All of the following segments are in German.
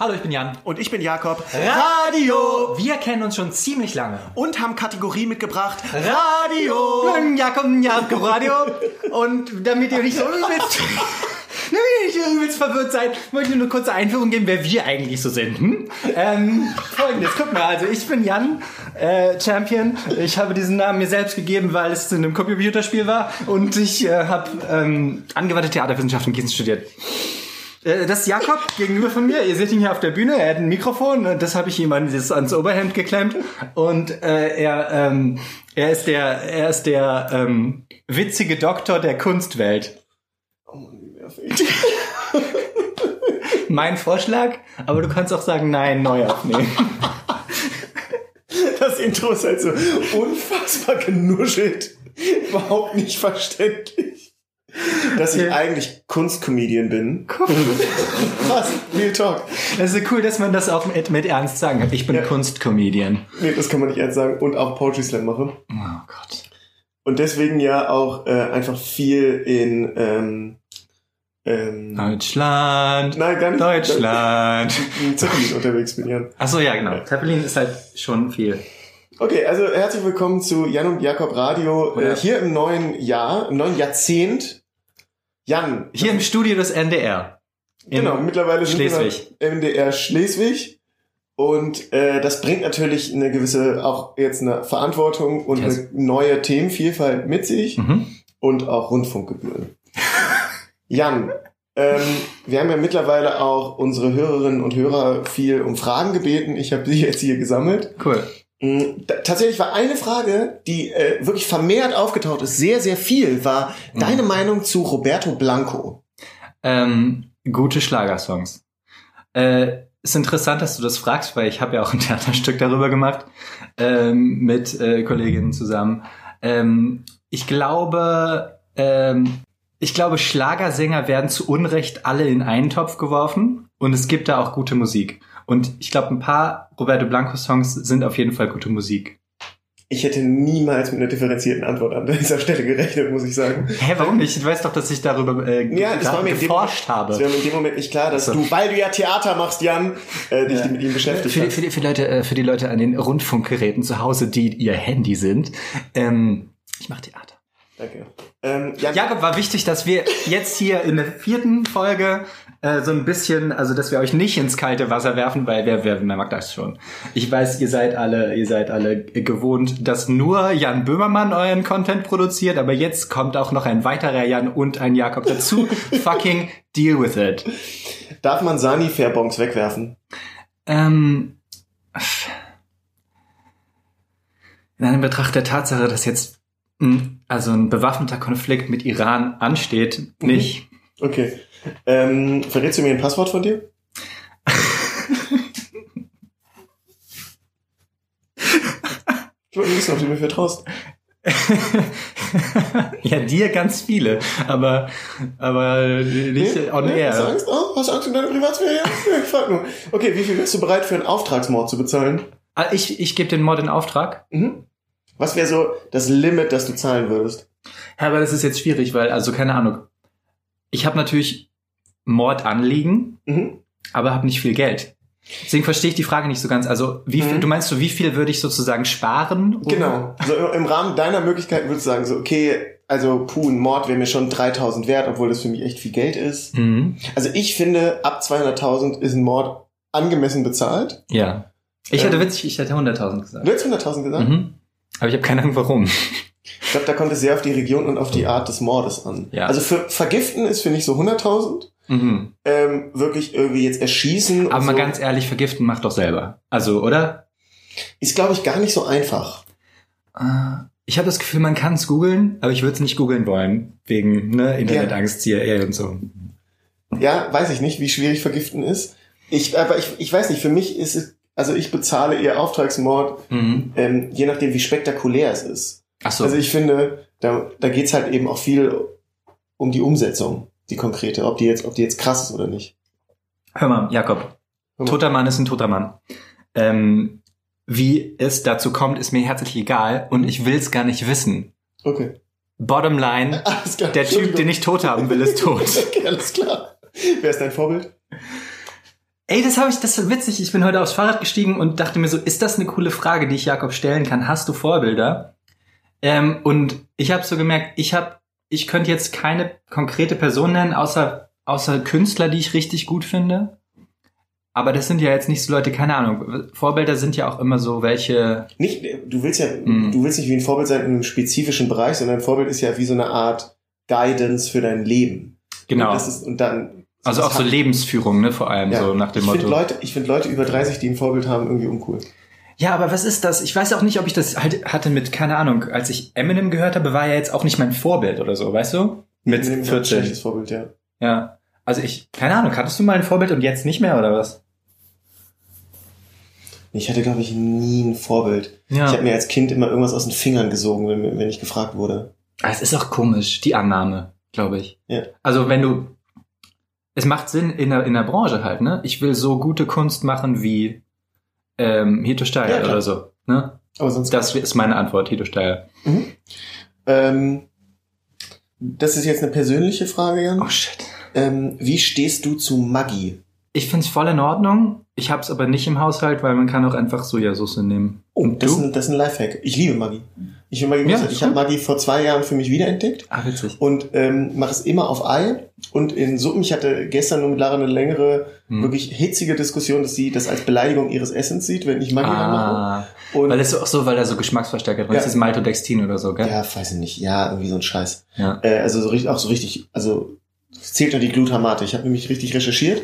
Hallo, ich bin Jan. Und ich bin Jakob. Radio! Wir kennen uns schon ziemlich lange. Und haben Kategorie mitgebracht. Radio! Jakob, Jakob, Radio. Und damit ihr nicht so übelst, damit ihr nicht übelst verwirrt seid, wollte ich nur eine kurze Einführung geben, wer wir eigentlich so sind. Hm? Ähm, Folgendes, guck mal, also ich bin Jan, äh, Champion. Ich habe diesen Namen mir selbst gegeben, weil es in einem Computerspiel war. Und ich äh, habe ähm, angewandte Theaterwissenschaft in Gießen studiert. Äh, Das ist Jakob gegenüber von mir. Ihr seht ihn hier auf der Bühne. Er hat ein Mikrofon das habe ich ihm ans Oberhemd geklemmt. Und äh, er, ähm, er ist der, er ist der ähm, witzige Doktor der Kunstwelt. Mein Vorschlag, aber du kannst auch sagen, nein, neu aufnehmen. Das Intro ist halt so unfassbar genuschelt. Überhaupt nicht verständlich. Dass ich eigentlich Kunstcomedian bin. Was? Real Talk. Es ist cool, dass man das auch mit, mit Ernst sagen kann. Ich bin Ja. Kunstcomedian. Nee, das kann man nicht ernst sagen. Und auch Poetry Slam mache. Oh Gott. Und deswegen ja auch äh, einfach viel in ähm, ähm, Deutschland. Nein, gar nicht. Deutschland. in Zeppelin unterwegs bin, Jan. Ach so, ja, genau. Zeppelin ist halt schon viel. Okay, also herzlich willkommen zu Jan und Jakob Radio. Äh, hier im neuen Jahr, im neuen Jahrzehnt. Jan. Hier im Studio des NDR. Genau, mittlerweile sind Schleswig. wir MDR Schleswig. Und äh, das bringt natürlich eine gewisse, auch jetzt eine Verantwortung und Yes. eine neue Themenvielfalt mit sich Mhm. und auch Rundfunkgebühren. Jan, ähm, wir haben ja mittlerweile auch unsere Hörerinnen und Hörer viel um Fragen gebeten. Ich habe sie jetzt hier gesammelt. Cool. Da- Tatsächlich war eine Frage, die äh, wirklich vermehrt aufgetaucht ist, sehr, sehr viel, war deine Meinung zu Roberto Blanco. Ähm, gute Schlagersongs. Äh, ist interessant, dass du das fragst, weil ich habe ja auch ein Theaterstück darüber gemacht ähm, mit äh, Kolleginnen zusammen. Ähm, ich glaube, ähm, ich glaube, Schlagersänger werden zu Unrecht alle in einen Topf geworfen und es gibt da auch gute Musik. Und ich glaube, ein paar Roberto Blanco Songs sind auf jeden Fall gute Musik. Ich hätte niemals mit einer differenzierten Antwort an dieser Stelle gerechnet, muss ich sagen. Hä, warum nicht? Du weißt doch, dass ich darüber äh, Ja, das war mir geforscht Es habe. war mir in dem Moment nicht klar, dass Ach so. du, weil du ja Theater machst, Jan, äh, dich Ja. mit ihm beschäftigt Für, die- hast. für, die, für, die Leute, äh, für die Leute an den Rundfunkgeräten zu Hause, die ihr Handy sind. Ähm, ich mache Theater. Danke. Ähm, Jan, Jakob, war wichtig, dass wir jetzt hier in der vierten Folge äh, so ein bisschen, also dass wir euch nicht ins kalte Wasser werfen, weil wer, wer, wer mag das schon? Ich weiß, ihr seid alle, ihr seid alle gewohnt, dass nur Jan Böhmermann euren Content produziert, aber jetzt kommt auch noch ein weiterer Jan und ein Jakob dazu. Fucking deal with it. darf man Sani-Fairbons wegwerfen? Ähm, in einem Betracht der Tatsache, dass jetzt mh, also ein bewaffneter Konflikt mit Iran ansteht, nicht. Okay. Ähm, verrätst du mir ein Passwort von dir? Ich wollte wissen, ob du mir vertraust. ja, dir ganz viele, aber aber nicht Nee? on Nee? air. Hast du Angst? Oh, hast du Angst um deine Privatsphäre? Ich frag nur. Okay, wie viel wärst du bereit für einen Auftragsmord zu bezahlen? Ah, Ich, ich gebe den Mod in Auftrag. Mhm. Was wäre so das Limit, das du zahlen würdest? Ja, aber das ist jetzt schwierig, weil, also keine Ahnung. Ich habe natürlich Mordanliegen, Mhm. aber habe nicht viel Geld. Deswegen verstehe ich die Frage nicht so ganz. Also, wie viel, Mhm. du meinst so, wie viel würde ich sozusagen sparen? um- Genau. So im- im Rahmen deiner Möglichkeiten würdest du sagen, so, okay, also, puh, ein Mord wäre mir schon 3000 wert, obwohl das für mich echt viel Geld ist. Mhm. Also, ich finde, ab 200.000 ist ein Mord angemessen bezahlt. Ja. Ich hätte Ähm. witzig, ich hätte 100.000 Du gesagt. hättest 100.000 gesagt? Mhm. Aber ich habe keine Ahnung warum. Ich glaube, da kommt es sehr auf die Region und auf die Art des Mordes an. Ja. Also, für Vergiften ist, finde ich, so 100.000. Mhm. Ähm, wirklich irgendwie jetzt erschießen. Aber mal so, ganz ehrlich, vergiften macht doch selber. Also, oder? Ist, glaube ich, gar nicht so einfach. Äh, Ich habe das Gefühl, man kann es googeln, aber ich würde es nicht googeln wollen. Wegen ne, Internetangst, CIA und so. Ja, weiß ich nicht, wie schwierig Vergiften ist. Ich, aber ich, ich weiß nicht, für mich ist es, also ich bezahle eher Auftragsmord, Mhm. ähm, je nachdem, wie spektakulär es ist. Ach so. Also ich finde, da, da geht's halt eben auch viel um die Umsetzung, die konkrete, ob die jetzt, ob die jetzt krass ist oder nicht. Hör mal, Jakob. Hör mal. Toter Mann ist ein toter Mann. Ähm, wie es dazu kommt, ist mir herzlich egal und ich will es gar nicht wissen. Okay. Bottom line, klar. der Typ, den ich tot haben will, ist tot. Okay, alles klar. Wer ist dein Vorbild? Ey, das habe ich, das ist witzig. Ich bin heute aufs Fahrrad gestiegen und dachte mir so, ist das eine coole Frage, die ich Jakob stellen kann? Hast du Vorbilder? Ähm, und ich habe so gemerkt, ich habe, ich könnte jetzt keine konkrete Person nennen, außer außer Künstler, die ich richtig gut finde. Aber das sind ja jetzt nicht so Leute, keine Ahnung. Vorbilder sind ja auch immer so welche. Nicht, du willst ja, Mhm. du willst nicht wie ein Vorbild sein in einem spezifischen Bereich, sondern ein Vorbild ist ja wie so eine Art Guidance für dein Leben. Genau. Und das ist, und dann. also auch so Lebensführung, ne, vor allem ja. so nach dem ich Motto. Find Leute, ich finde Leute über 30, die ein Vorbild haben, irgendwie uncool. Ja, aber was ist das? Ich weiß auch nicht, ob ich das halt hatte mit, keine Ahnung, als ich Eminem gehört habe, war er jetzt auch nicht mein Vorbild oder so, weißt du? Mit Eminem ist ein 14. Schlechtes Vorbild, ja. Ja. Also ich, keine Ahnung, hattest du mal ein Vorbild und jetzt nicht mehr oder was? Ich hatte, glaube ich, nie ein Vorbild. Ja. Ich habe mir als Kind immer irgendwas aus den Fingern gesogen, wenn, wenn ich gefragt wurde. Ah, Es ist auch komisch, die Annahme, glaube ich. Ja. Also wenn du, es macht Sinn in der, in der Branche halt, ne? Ich will so gute Kunst machen wie ähm, Hito Steyr Ja, oder so, ne? Aber sonst. Das ist meine Antwort, Hito Steyr. Mhm. Ähm, das ist jetzt eine persönliche Frage, Jan. Oh shit. Ähm, wie stehst du zu Maggi? Ich find's voll in Ordnung. Ich hab's aber nicht im Haushalt, weil man kann auch einfach Sojasauce nehmen. Und das, ist ein, das ist ein Lifehack. Ich liebe Maggi. Ich, will Maggi Ja, ist ich habe. Maggi vor zwei Jahren für mich wiederentdeckt Ah, witzig. und ähm, mache es immer auf Ei und in Suppen. Ich hatte gestern nur mit Lara eine längere, Hm. wirklich hitzige Diskussion, dass sie das als Beleidigung ihres Essens sieht, wenn ich Maggi. Ah, Und weil es auch so, weil da so Geschmacksverstärker drin Ja. ist. Das ist Maltodextin oder so, gell? ja, weiß ich nicht. Ja, irgendwie so ein Scheiß. Ja. Äh, also so richtig, auch so richtig, also es zählt nur die Glutamate. Ich habe nämlich richtig recherchiert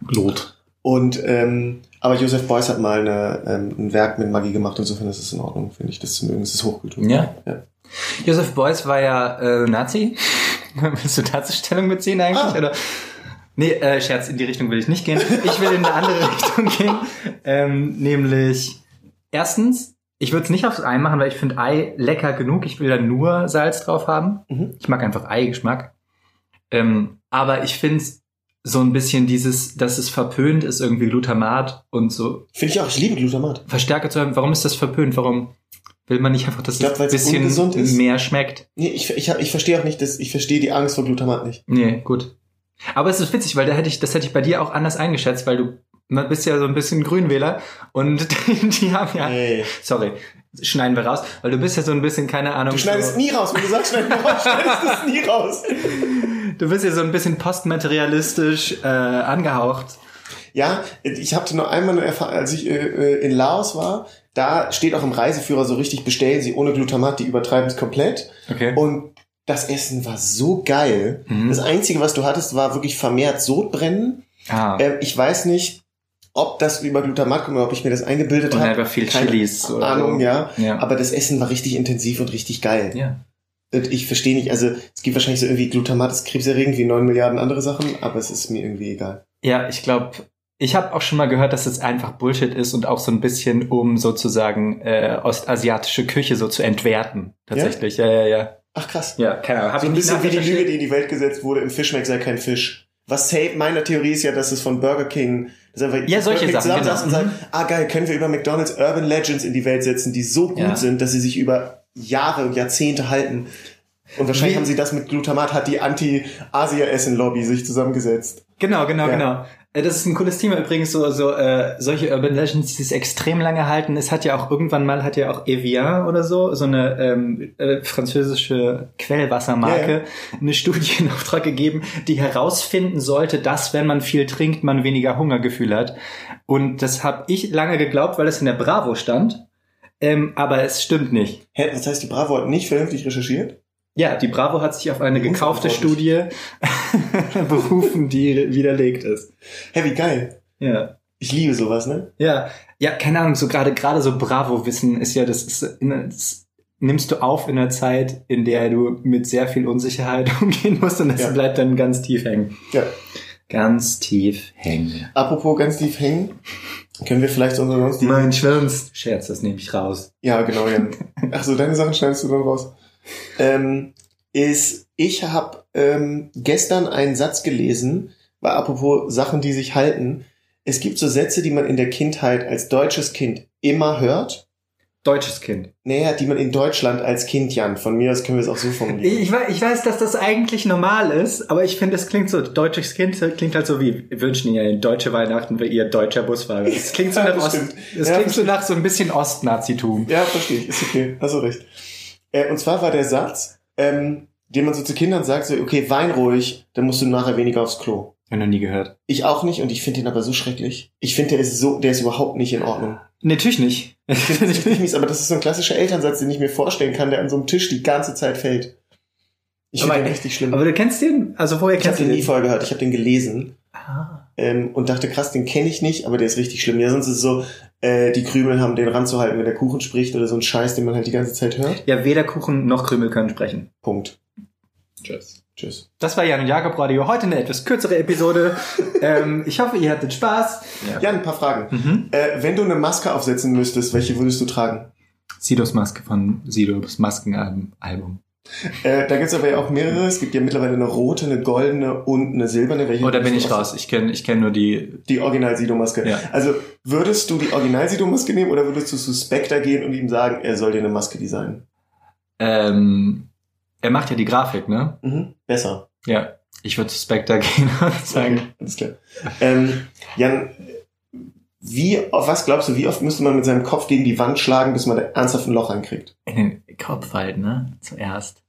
Blut. und ähm, aber Joseph Beuys hat mal eine, ähm, ein Werk mit Maggi gemacht. Insofern ist es in Ordnung, finde ich. Das zu mögen, das ist Hochkultur. Ja. ja. Joseph Beuys war ja äh, Nazi. Willst du dazu Stellung beziehen eigentlich? Ah. Oder? Nee, äh, Scherz, in die Richtung will ich nicht gehen. Ich will in eine andere Richtung gehen. Ähm, nämlich, erstens, ich würde es nicht aufs Ei machen, weil ich finde Ei lecker genug. Ich will da nur Salz drauf haben. Mhm. Ich mag einfach Eigeschmack. Ähm, aber ich finde so ein bisschen dieses, dass es verpönt ist, irgendwie Glutamat und so Finde ich auch. Ich liebe Glutamat. Verstärker zu haben. Warum ist das verpönt? Warum will man nicht einfach, dass glaub, es ein bisschen ist. mehr schmeckt? Nee, ich, ich, ich verstehe auch nicht, dass ich verstehe die Angst vor Glutamat nicht. Nee, gut. Aber es ist witzig, weil da hätte ich, das hätte ich bei dir auch anders eingeschätzt, weil du man bist ja so ein bisschen Grünwähler und die, die haben ja, Ey. sorry, schneiden wir raus, weil du bist ja so ein bisschen, keine Ahnung, Du schneidest so, nie raus. Wenn du sagst, schneid raus, schneidest du es nie raus. du bist ja so ein bisschen postmaterialistisch äh, angehaucht. Ja, ich hatte nur einmal eine Erfahrung, als ich äh, in Laos war, da steht auch im Reiseführer so richtig, bestellen Sie ohne Glutamat, die übertreiben es komplett. Okay. Und das Essen war so geil. Mhm. Das Einzige, was du hattest, war wirklich vermehrt Sodbrennen. ah, Ähm, ich weiß nicht, ob das über Glutamat kommt oder ob ich mir das eingebildet und habe. einfach viel Keine Chilis. Ahnung, ja. Ja. Aber das Essen war richtig intensiv und richtig geil. ja. Ich verstehe nicht, also es gibt wahrscheinlich so irgendwie Glutamat ist krebserregend wie neun Milliarden andere Sachen, aber es ist mir irgendwie egal. Ja, ich glaube, ich habe auch schon mal gehört, dass es einfach Bullshit ist und auch so ein bisschen, um sozusagen äh, ostasiatische Küche so zu entwerten. Tatsächlich, ja, ja, ja. Ach krass. Ja, keine Ahnung. Hab So ein bisschen wie die. Lüge, die in die Welt gesetzt wurde, im Fischmeck sei kein Fisch. Was safe, meine Theorie ist ja, dass es von Burger King, dass einfach Ja, solche Burger King Sachen, genau. und sagt, ah geil, können wir über McDonalds Urban Legends in die Welt setzen, die so gut Ja. sind, dass sie sich über Jahre und Jahrzehnte halten. Und wahrscheinlich Wie- haben sie das mit Glutamat, hat die Anti-Asia-Essen-Lobby sich zusammengesetzt. Genau, genau, Ja. genau. Äh, Das ist ein cooles Thema übrigens, so, so äh, solche Urban Legends, die es extrem lange halten. Es hat ja auch irgendwann mal, hat ja auch Evian oder so, so eine ähm, äh, französische Quellwassermarke, Ja, eine Studie in Auftrag gegeben, die herausfinden sollte, dass, wenn man viel trinkt, man weniger Hungergefühl hat. Und das habe ich lange geglaubt, weil es in der Bravo stand. Ähm, aber es stimmt nicht. Hä, das heißt, die Bravo hat nicht vernünftig recherchiert? Ja, die Bravo hat sich auf eine gekaufte Studie berufen, die widerlegt ist. Hä, wie geil. Ja. Ich liebe sowas, ne? Ja, ja, keine Ahnung, so gerade gerade so Bravo-Wissen ist ja, das ist das nimmst du auf in einer Zeit, in der du mit sehr viel Unsicherheit umgehen musst und das Ja. bleibt dann ganz tief hängen. Ja. Ganz tief hängen. Apropos ganz tief hängen, können wir vielleicht so sonst die... Mein Schwanz. Scherz, das nehme ich raus. Ja, genau, Jan. Ach so, deine Sachen schneidest du dann raus. Ähm, ist, ich habe ähm, gestern einen Satz gelesen, war apropos Sachen, die sich halten. Es gibt so Sätze, die man in der Kindheit als deutsches Kind immer hört deutsches Kind. Naja, die man in Deutschland als Kind, Jan, von mir aus können wir es auch so formulieren. Ich, weiß, ich weiß, dass das eigentlich normal ist, aber ich finde, es klingt so, deutsches Kind klingt halt so wie, wir wünschen Ihnen ein deutsche Weihnachten für Ihr deutscher Busfahrer. Es klingt so Ja, nach, das Ost, es Ja, klingt so nach so ein bisschen Ostnazitum. Ja, verstehe ich. Ist okay. Hast du recht. Äh, und zwar war der Satz, ähm, den man so zu Kindern sagt, so, okay, wein ruhig, dann musst du nachher weniger aufs Klo. Hab noch nie gehört. Ich auch nicht und ich finde ihn aber so schrecklich. Ich finde, der ist so, der ist überhaupt nicht in Ordnung. Natürlich nicht. Ich finde das richtig mies, aber das ist so ein klassischer Elternsatz, den ich mir vorstellen kann, der an so einem Tisch die ganze Zeit fällt. Ich finde Aber- den richtig schlimm. aber du kennst den? Also woher ich habe kennst du den nie den? vorher gehört, ich habe den gelesen Ah. ähm, und dachte, krass, den kenne ich nicht, aber der ist richtig schlimm. Ja, sonst ist es so, äh, die Krümel haben den ranzuhalten, wenn der Kuchen spricht oder so ein Scheiß, den man halt die ganze Zeit hört. Ja, weder Kuchen noch Krümel können sprechen. Punkt. Tschüss. Tschüss. Das war Jan und Jakob Radio. Heute eine etwas kürzere Episode. ähm, ich hoffe, ihr hattet Spaß. Jan, ein paar Fragen. Mhm. Äh, wenn du eine Maske aufsetzen müsstest, welche würdest du tragen? Sidos Maske von Sidos Maskenalbum. Album. Äh, da gibt's aber ja auch mehrere. Es gibt ja mittlerweile eine rote, eine goldene und eine silberne. Welche Oh, da bin ich raus. Ich kenne ich kenn nur die. Die Original-Sido-Maske. Ja. Also würdest du die Original-Sido-Maske nehmen oder würdest du zu Spectre gehen und ihm sagen, er soll dir eine Maske designen? Ähm, er macht ja die Grafik, ne? Mhm. Besser. Ja. Ich würde zu Spectre gehen und sagen. Okay, alles klar. Ähm, Jan, wie, auf was glaubst du, wie oft müsste man mit seinem Kopf gegen die Wand schlagen, bis man da ernsthaft ein Loch reinkriegt? In den Kopf halt, ne? Zuerst.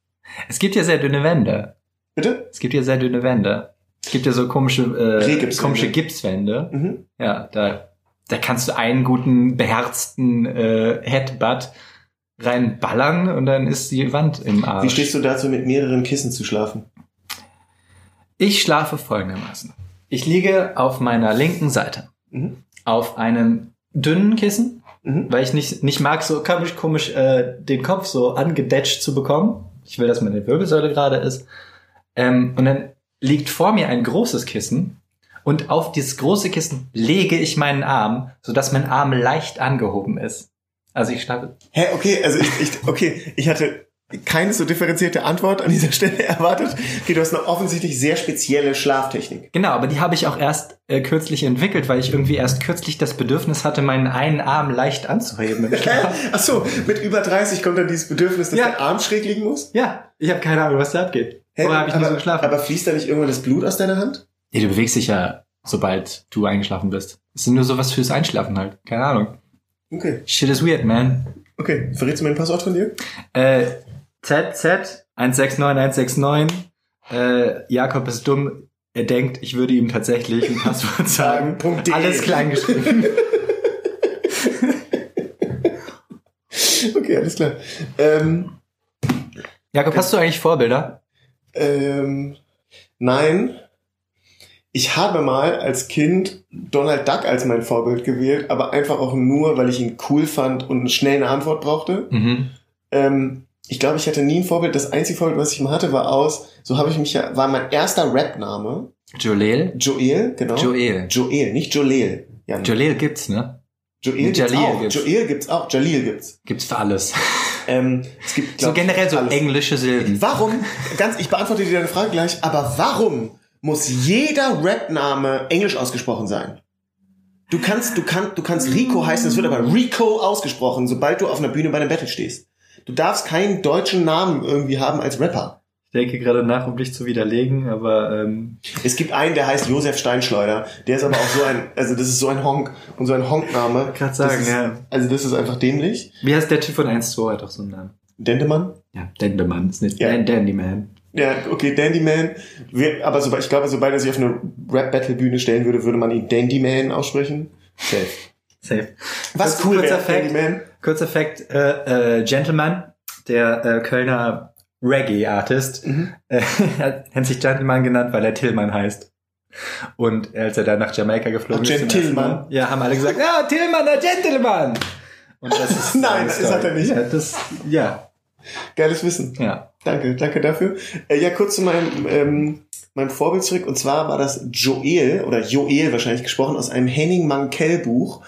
Es gibt ja sehr dünne Wände. Bitte? Es gibt ja sehr dünne Wände. Es gibt ja so komische, äh, Rehgipswände. komische Gipswände. Mhm. Ja, da, da kannst du einen guten, beherzten äh, Headbutt reinballern und dann ist die Wand im Arsch. Wie stehst du dazu, mit mehreren Kissen zu schlafen? Ich schlafe folgendermaßen. Ich liege auf meiner linken Seite Mhm. auf einem dünnen Kissen, Mhm. weil ich nicht, nicht mag, so komisch, komisch äh, den Kopf so angedetscht zu bekommen. Ich will, dass meine Wirbelsäule gerade ist. Ähm, und dann liegt vor mir ein großes Kissen und auf dieses große Kissen lege ich meinen Arm, sodass mein Arm leicht angehoben ist. Also ich schlafe. Hä, okay, also ich, ich, okay, ich hatte keine so differenzierte Antwort an dieser Stelle erwartet. Okay, du hast eine offensichtlich sehr spezielle Schlaftechnik. Genau, aber die habe ich auch erst äh, kürzlich entwickelt, weil ich irgendwie erst kürzlich das Bedürfnis hatte, meinen einen Arm leicht anzuheben im Schlaf. Ach so, mit über 30 kommt dann dieses Bedürfnis, dass Ja. der Arm schräg liegen muss? ja, ich habe keine Ahnung, was da abgeht. Hä, Vorher habe ich nie aber, so geschlafen. aber fließt da nicht irgendwann das Blut aus deiner Hand? Ja, du bewegst dich ja, sobald du eingeschlafen bist. Es sind nur sowas fürs Einschlafen halt. Keine Ahnung. Okay, Shit is weird, man. okay. Verrätst du mir ein Passwort von dir? Äh, ZZ 169169. Äh, Jakob ist dumm. Er denkt, ich würde ihm tatsächlich ein Passwort sagen. Punkt. Alles klein geschrieben. Okay, alles klar. Ähm, Jakob, hast du eigentlich Vorbilder? ähm, nein. Ich habe mal als Kind Donald Duck als mein Vorbild gewählt, aber einfach auch nur, weil ich ihn cool fand und schnell eine Antwort brauchte. Mhm. Ähm, ich glaube, ich hatte nie ein Vorbild. Das einzige Vorbild, was ich mal hatte, war aus, so habe ich mich ja, war mein erster Rap-Name. Joel? Joel, genau. Joel. Joel, nicht Jolel. Jan. Jalil gibt's, ne? Joel gibt's Jalil auch. gibt's. Joel gibt's auch. Jalil gibt's. Gibt's für alles. Ähm, es gibt, so glaub, generell so alles. englische Silben. Warum, ganz, ich beantworte dir deine Frage gleich, aber warum muss jeder Rap-Name englisch ausgesprochen sein? Du kannst, du kannst, du kannst Rico heißen, es wird aber Rico ausgesprochen, sobald du auf einer Bühne bei einem Battle stehst. Du darfst keinen deutschen Namen irgendwie haben als Rapper. Ich denke gerade nach, um dich zu widerlegen, aber ähm, Es gibt einen, der heißt Josef Steinschleuder. Der ist aber auch so ein, also das ist so ein Honk und so ein Honkname. Grad sagen, ist, ja. Also das ist einfach dämlich. wie heißt der Typ von 1 2 hat doch so einen Namen. Dendemann? Ja, Dendemann, ist nicht Ja. Dan- Dandyman. Ja, okay, Dandyman. Wir, aber sobald, ich glaube, sobald er sich auf eine Rap-Battle-Bühne stellen würde, würde man ihn Dandyman aussprechen. Safe. Safe. Was Kurz- cool kurzer wäre, Fact. Dandyman. Kurzer Fact, äh, äh, Gentleman, der äh, Kölner Reggae-Artist, Mhm. äh, hat sich Gentleman genannt, weil er Tillmann heißt. Und als er dann nach Jamaika geflogen Ach, ist. Mal, ja, haben alle gesagt, ja, Tillmann, der Gentleman. Und das ist Nein, das hat er nicht. Ja, das, ja, Geiles Wissen. ja. Danke, danke dafür. Äh, ja, kurz zu meinem, ähm, meinem Vorbild zurück. Und zwar war das Joel, oder Joel wahrscheinlich gesprochen, aus einem Henning Mankell Buch.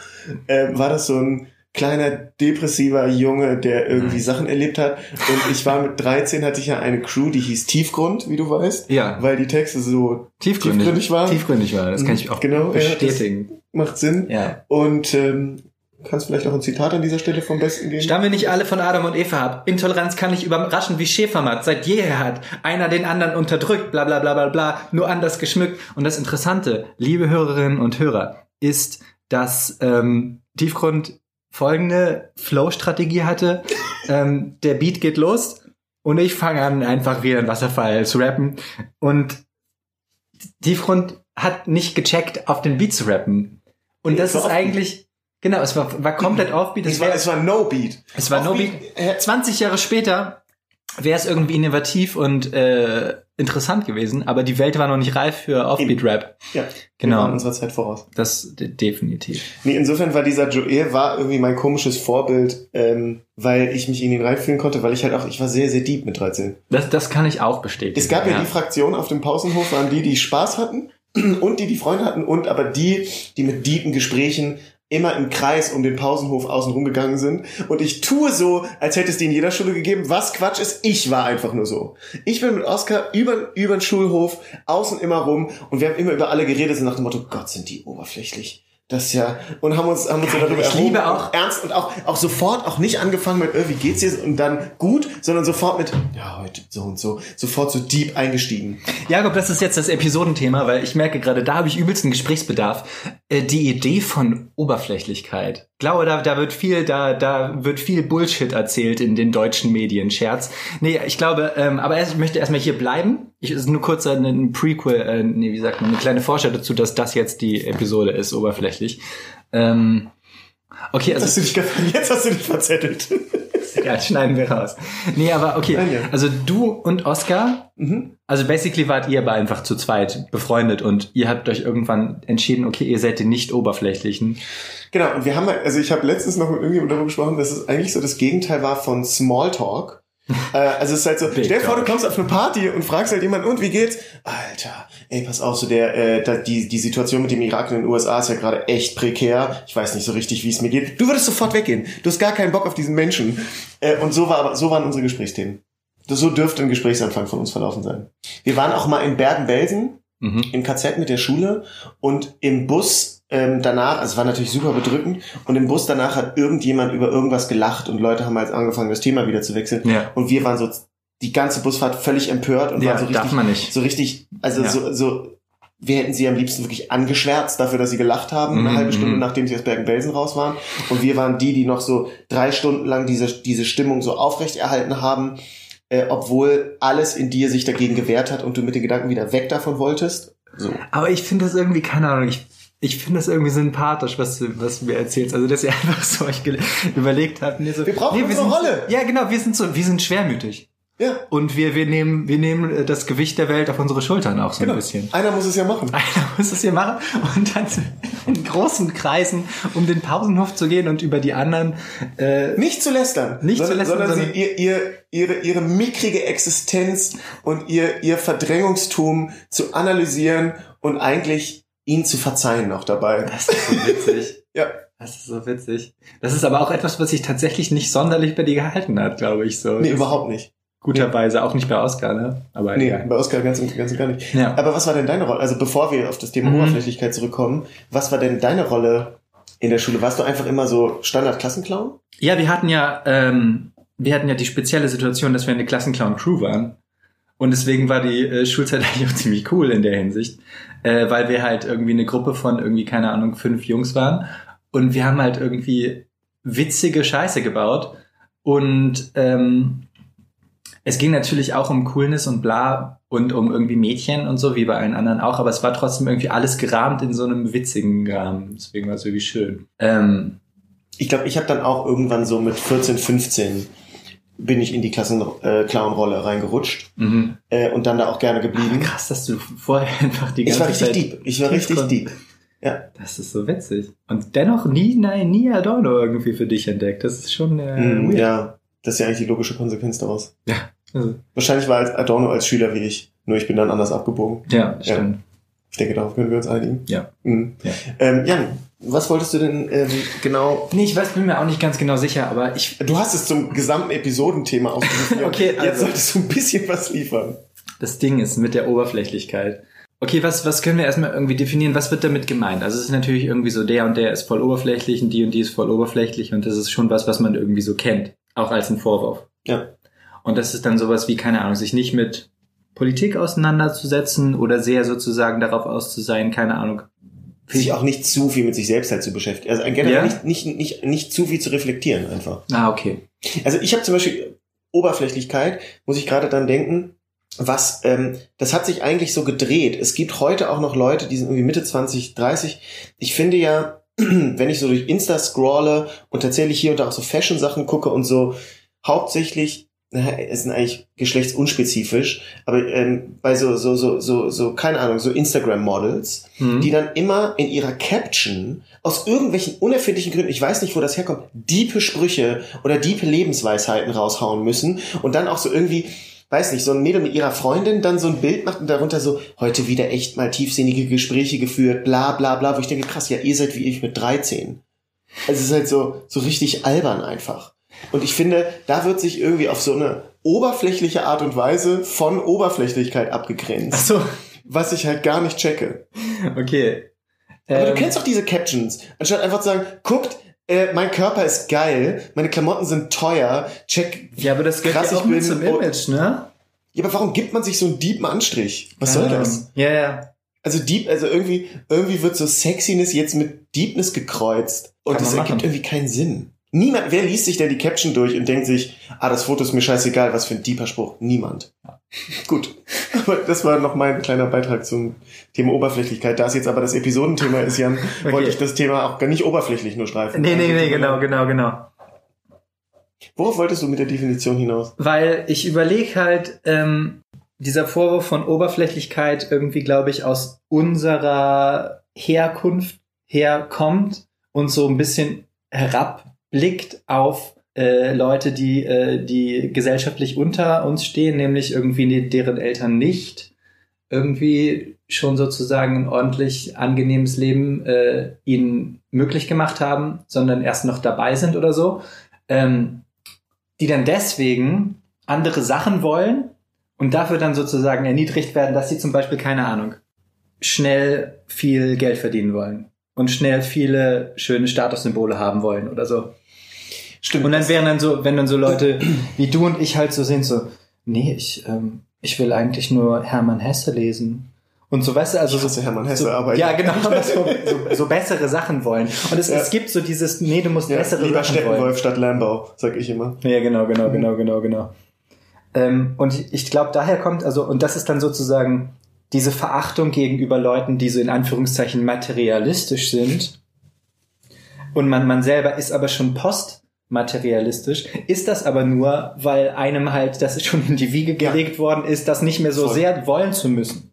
Äh, war das so ein kleiner, depressiver Junge, der irgendwie Nice. Sachen erlebt hat. Und ich war mit 13, hatte ich ja eine Crew, die hieß Tiefgrund, wie du weißt. Ja, Weil die Texte so tiefgründig, tiefgründig war. Tiefgründig war, das kann ich auch Genau, ja, bestätigen. macht Sinn. Ja, Und ähm, kannst vielleicht auch ein Zitat an dieser Stelle vom Besten geben. Stammen wir nicht alle von Adam und Eva ab. Intoleranz kann nicht überraschen wie Schäfermatt seit jeher hat. Einer den anderen unterdrückt, bla bla bla bla bla, nur anders geschmückt. Und das Interessante, liebe Hörerinnen und Hörer, ist, dass ähm, Tiefgrund folgende Flow-Strategie hatte. ähm, der Beat geht los und ich fange an, einfach wie ein Wasserfall zu rappen. Und Tiefgrund hat nicht gecheckt, auf den Beat zu rappen. Und das ist eigentlich, genau, es war, war komplett offbeat. Es war, es war No Beat. Es war No Beat. Äh, 20 Jahre später wäre es irgendwie innovativ und äh, interessant gewesen, aber die Welt war noch nicht reif für Offbeat-Rap. Ja, Genau. Wir waren unserer Zeit voraus. Das de definitiv. Nee, insofern war dieser Joel war irgendwie mein komisches Vorbild, ähm, weil ich mich in ihn reinfühlen konnte, weil ich halt auch, ich war sehr, sehr deep mit 13. Das, das kann ich auch bestätigen. Es gab ja, die Fraktion auf dem Pausenhof, waren die, die Spaß hatten und die, die Freunde hatten und aber die, die mit deepen Gesprächen immer im Kreis um den Pausenhof außen rumgegangen sind. Und ich tue so, als hätte es die in jeder Schule gegeben. Was Quatsch ist, ich war einfach nur so. Ich bin mit Oskar über, über den Schulhof, außen immer rum und wir haben immer über alle geredet, so nach dem Motto, Gott, sind die oberflächlich. Das ist ja, und haben uns, haben uns so darüber ich erhoben liebe auch- ernst und auch, auch sofort, auch nicht angefangen mit, äh, wie geht's dir und dann gut, sondern sofort mit, ja, heute so und so, sofort so deep eingestiegen. Jakob, das ist jetzt das Episodenthema, weil ich merke gerade, da habe ich übelsten Gesprächsbedarf. Äh, die Idee von Oberflächlichkeit. Ich glaube, da, da wird viel, da, da wird viel Bullshit erzählt in den deutschen Medien, Scherz. Nee, ich glaube, ähm, aber erst, ich möchte erstmal hier bleiben. Ich ist nur kurz ein, ein Prequel, äh, nee, wie sagt man, eine kleine Vorschau dazu, dass das jetzt die Episode ist, oberflächlich. Ähm, okay, Jetzt hast also du dich, jetzt hast du dich verzettelt. ja, schneiden wir raus. Nee, aber okay. Nein, ja. Also du und Oscar, Mhm. also basically wart ihr aber einfach zu zweit befreundet und ihr habt euch irgendwann entschieden, okay, ihr seid die nicht oberflächlichen. Genau, und wir haben, also ich habe letztens noch mit irgendjemandem darüber gesprochen, dass es eigentlich so das Gegenteil war von Smalltalk. Äh, also es ist halt so, Big stell dir vor, du kommst auf eine Party und fragst halt jemanden, und wie geht's? Alter, ey, pass auf, so der, äh, die, die Situation mit dem Irak in den USA ist ja gerade echt prekär. Ich weiß nicht so richtig, wie es mir geht. Du würdest sofort weggehen. Du hast gar keinen Bock auf diesen Menschen. Äh, und so war aber, so waren unsere Gesprächsthemen. Das, so dürfte ein Gesprächsanfang von uns verlaufen sein. Wir waren auch mal in Bergen-Belsen Mhm. im KZ mit der Schule und im Bus ähm, danach, also es war natürlich super bedrückend, und im Bus danach hat irgendjemand über irgendwas gelacht und Leute haben halt angefangen, das Thema wieder zu wechseln. Ja. Und wir waren so die ganze Busfahrt völlig empört und Ja, waren so richtig, darf man nicht. so richtig, also Ja. so, so, wir hätten sie am liebsten wirklich angeschwärzt dafür, dass sie gelacht haben, Mhm, eine halbe Stunde mhm. nachdem sie aus Bergen-Belsen raus waren. Und wir waren die, die noch so drei Stunden lang diese, diese Stimmung so aufrechterhalten haben, äh, obwohl alles in dir sich dagegen gewehrt hat und du mit den Gedanken wieder weg davon wolltest. So. Aber ich finde das irgendwie, keine Ahnung, ich, ich finde das irgendwie sympathisch, was du, was du mir erzählst. Also, dass ihr einfach so euch überlegt habt. Nee, so, Wir brauchen nee, unsere sind, Rolle. Ja, genau, wir sind so, wir sind schwermütig. Ja, Und wir, wir nehmen, wir nehmen äh, das Gewicht der Welt auf unsere Schultern auch so genau. ein bisschen. Einer muss es ja machen. Einer muss es hier machen und dann in großen Kreisen um den Pausenhof zu gehen und über die anderen äh, Nicht zu lästern, Nicht zu sondern, lästern, sondern, sondern- sie, ihr, ihr, ihre, ihre mickrige Existenz und ihr, ihr Verdrängungstum zu analysieren und eigentlich ihnen zu verzeihen noch dabei. Das ist so witzig. Ja. Das ist so witzig. Das ist aber auch etwas, was sich tatsächlich nicht sonderlich bei dir gehalten hat, glaube ich so. Nee, Das- überhaupt nicht. Guterweise, auch nicht bei Oscar, ne? Aber Nee, egal. bei Oskar ganz und, ganz und gar nicht. Ja. Aber was war denn deine Rolle? Also bevor wir auf das Thema Mhm. Oberflächlichkeit zurückkommen, was war denn deine Rolle in der Schule? Warst du einfach immer so Standard-Klassenclown? Ja, wir hatten ja, ähm, wir hatten ja die spezielle Situation, dass wir eine Klassenclown-Crew waren. Und deswegen war die äh, Schulzeit eigentlich auch ziemlich cool in der Hinsicht, äh, weil wir halt irgendwie eine Gruppe von irgendwie, keine Ahnung, fünf Jungs waren. Und wir haben halt irgendwie witzige Scheiße gebaut. Und ähm, es ging natürlich auch um Coolness und bla und um irgendwie Mädchen und so, wie bei allen anderen auch, aber es war trotzdem irgendwie alles gerahmt in so einem witzigen Rahmen. Deswegen war es irgendwie schön. Ähm, Ich glaube, ich habe dann auch irgendwann so mit 14, 15 bin ich in die Klassenclown-Rolle reingerutscht mhm. äh, und dann da auch gerne geblieben. Krass, dass du vorher einfach die Ich ganze war richtig Zeit... deep. Ich war richtig tiefgrund- deep. Ja. Das ist so witzig. Und dennoch nie, nein, nie Adorno irgendwie für dich entdeckt. Das ist schon äh, Mm, weird. ja, das ist ja eigentlich die logische Konsequenz daraus. Also, Wahrscheinlich war Adorno als Schüler wie ich, nur ich bin dann anders abgebogen. ja, stimmt. Ich denke, darauf können wir uns einigen. Ja. Mhm. Ja. Ähm, Jan, was wolltest du denn ähm, genau? Nee, ich weiß, bin mir auch nicht ganz genau sicher, aber ich... Du hast es zum gesamten Episodenthema ausgeführt. Okay, Jetzt also- solltest du ein bisschen was liefern. Das Ding ist mit der Oberflächlichkeit. Okay, was, was können wir erstmal irgendwie definieren? Was wird damit gemeint? Also es ist natürlich irgendwie so, der und der ist voll oberflächlich und die und die ist voll oberflächlich und das ist schon was, was man irgendwie so kennt. Auch als ein Vorwurf. Ja. Und das ist dann sowas wie, keine Ahnung, sich nicht mit Politik auseinanderzusetzen oder sehr sozusagen darauf aus zu sein, keine Ahnung. Sich auch nicht zu viel mit sich selbst halt zu beschäftigen. Also generell Ja? nicht, nicht, nicht, nicht zu viel zu reflektieren einfach. Ah, okay. Also ich habe zum Beispiel Oberflächlichkeit, muss ich gerade dann denken, was, ähm, das hat sich eigentlich so gedreht. Es gibt heute auch noch Leute, die sind irgendwie Mitte 20, 30. Ich finde ja, wenn ich so durch Insta scrolle und tatsächlich hier und da auch so Fashion-Sachen gucke und so, hauptsächlich, es sind eigentlich geschlechtsunspezifisch, aber ähm, bei so, so, so, so, so, keine Ahnung, so Instagram-Models, Hm. die dann immer in ihrer Caption aus irgendwelchen unerfindlichen Gründen, ich weiß nicht, wo das herkommt, diepe Sprüche oder diepe Lebensweisheiten raushauen müssen und dann auch so irgendwie, weiß nicht, so ein Mädel mit ihrer Freundin dann so ein Bild macht und darunter so, heute wieder echt mal tiefsinnige Gespräche geführt, bla bla bla, wo ich denke, krass, ja, ihr seid wie ich mit 13. Also es ist halt so, so richtig albern einfach. Und ich finde, da wird sich irgendwie auf so eine oberflächliche Art und Weise von Oberflächlichkeit Ach abgegrenzt, so, was ich halt gar nicht checke. okay. Aber du Ähm, kennst doch diese Captions. Anstatt einfach zu sagen, guckt, äh, mein Körper ist geil, meine Klamotten sind teuer, check. Ja, aber das gehört krass, ja auch mit zum Image, ne? Ja, aber warum gibt man sich so einen deepen Anstrich? Was soll Ähm, das? Ja, ja. Also deep, also irgendwie, irgendwie wird so Sexiness jetzt mit Deepness gekreuzt. Und das man ergibt machen. irgendwie keinen Sinn. Niemand, wer liest sich denn die Caption durch und denkt sich, ah, das Foto ist mir scheißegal, was für ein deeper Spruch? Niemand. Gut. Aber das war noch mein kleiner Beitrag zum Thema Oberflächlichkeit. Da es jetzt aber das Episodenthema ist, Jan, Okay. wollte ich das Thema auch gar nicht oberflächlich nur streifen. Nee, nee, Also, nee, genau, genau, genau. Worauf wolltest du mit der Definition hinaus? Weil ich überlege halt, ähm, dieser Vorwurf von Oberflächlichkeit irgendwie, glaube ich, aus unserer Herkunft herkommt und so ein bisschen herabblickt auf äh, Leute, die, äh, die gesellschaftlich unter uns stehen, nämlich irgendwie die- deren Eltern nicht irgendwie schon sozusagen ein ordentlich angenehmes Leben äh, ihnen möglich gemacht haben, sondern erst noch dabei sind oder so. Ähm, die dann deswegen andere Sachen wollen und dafür dann sozusagen erniedrigt werden, dass sie zum Beispiel, keine Ahnung, schnell viel Geld verdienen wollen und schnell viele schöne Statussymbole haben wollen oder so. Stimmt. Und dann wären dann so, wenn dann so Leute wie du und ich halt so sind, so, nee, ich, ähm, ich will eigentlich nur Hermann Hesse lesen. Und so, weißt du, also so, Hermann Hesse, so, aber ja, genau, so, so, so bessere Sachen wollen. Und es, Ja. es gibt so dieses, nee, du musst ja, bessere lieber Sachen wollen. Steppenwolf statt Lambau, sag ich immer. Ja, genau, genau, Mhm. genau, genau, genau. Ähm, und ich, ich glaube, daher kommt, also, und das ist dann sozusagen diese Verachtung gegenüber Leuten, die so in Anführungszeichen materialistisch sind. Und man, man selber ist aber schon postmaterialistisch, ist das aber nur, weil einem halt, das ist schon in die Wiege Ja. gelegt worden ist, das nicht mehr so Voll. sehr wollen zu müssen.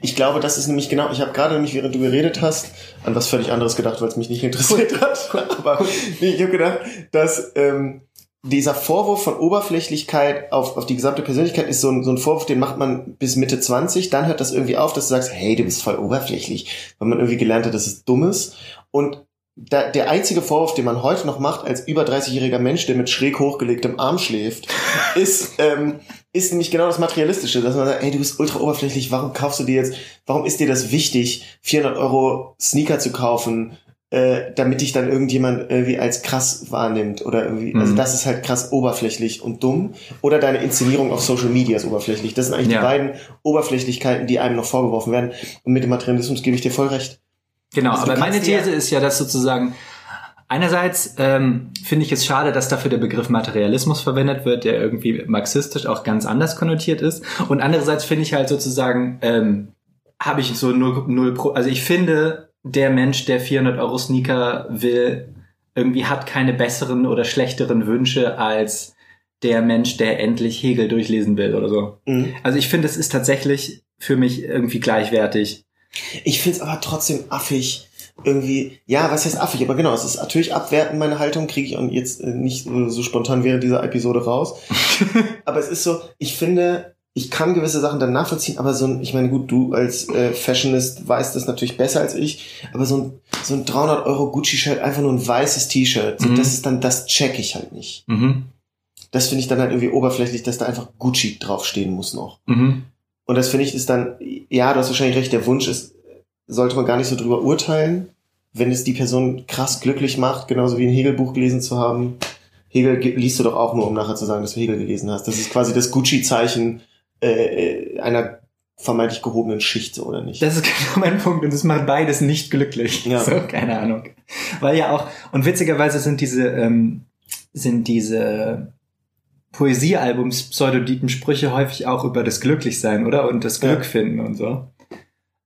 Ich glaube, das ist nämlich genau, ich habe gerade nämlich, während du geredet hast, an was völlig anderes gedacht, weil es mich nicht interessiert hat. Aber nee, ich habe gedacht, dass ähm, dieser Vorwurf von Oberflächlichkeit auf, auf die gesamte Persönlichkeit ist so ein, so ein Vorwurf, den macht man bis Mitte 20, dann hört das irgendwie auf, dass du sagst, hey, du bist voll oberflächlich, weil man irgendwie gelernt hat, dass es dumm ist. Und da, der einzige Vorwurf, den man heute noch macht als über 30-jähriger Mensch, der mit schräg hochgelegtem Arm schläft, ist, ähm, ist nämlich genau das Materialistische, dass man sagt, ey, du bist ultra oberflächlich, warum kaufst du dir jetzt, warum ist dir das wichtig, 400 Euro Sneaker zu kaufen, äh, damit dich dann irgendjemand irgendwie als krass wahrnimmt oder irgendwie, also Mhm. das ist halt krass oberflächlich und dumm oder deine Inszenierung auf Social Media ist oberflächlich. Das sind eigentlich Ja. die beiden Oberflächlichkeiten, die einem noch vorgeworfen werden und mit dem Materialismus gebe ich dir voll recht. Genau, Also aber meine kannst ja- These ist ja, dass sozusagen einerseits ähm, finde ich es schade, dass dafür der Begriff Materialismus verwendet wird, der irgendwie marxistisch auch ganz anders konnotiert ist. Und andererseits finde ich halt sozusagen, ähm, habe ich so null, null Pro, also ich finde, der Mensch, der 400 Euro Sneaker will, irgendwie hat keine besseren oder schlechteren Wünsche als der Mensch, der endlich Hegel durchlesen will oder so. Mhm. Also ich finde, es ist tatsächlich für mich irgendwie gleichwertig. Ich find's aber trotzdem affig. Irgendwie, ja, was heißt affig? Aber genau, es ist natürlich abwertend, meine Haltung, kriege ich auch jetzt äh, nicht so, so spontan während dieser Episode raus. aber es ist so, ich finde, ich kann gewisse Sachen dann nachvollziehen, aber so ein, ich meine, gut, du als äh, Fashionist weißt das natürlich besser als ich, aber so ein, so ein 300 Euro Gucci-Shirt, einfach nur ein weißes T-Shirt, so, Mhm. das ist dann, das check ich halt nicht. Mhm. Das finde ich dann halt irgendwie oberflächlich, dass da einfach Gucci draufstehen muss noch. Mhm. Und das finde ich ist dann, ja, du hast wahrscheinlich recht, der Wunsch ist, sollte man gar nicht so drüber urteilen, wenn es die Person krass glücklich macht, genauso wie ein Hegel-Buch gelesen zu haben. Hegel ge- liest du doch auch nur, um nachher zu sagen, dass du Hegel gelesen hast. Das ist quasi das Gucci-Zeichen äh, einer vermeintlich gehobenen Schicht, so oder nicht? Das ist genau mein Punkt und das macht beides nicht glücklich. Ja. So, keine Ahnung. Weil ja auch, und witzigerweise sind diese, ähm, sind diese Poesiealbums Pseudoditen-Sprüche häufig auch über das Glücklichsein, oder? Und das. Glück finden und so.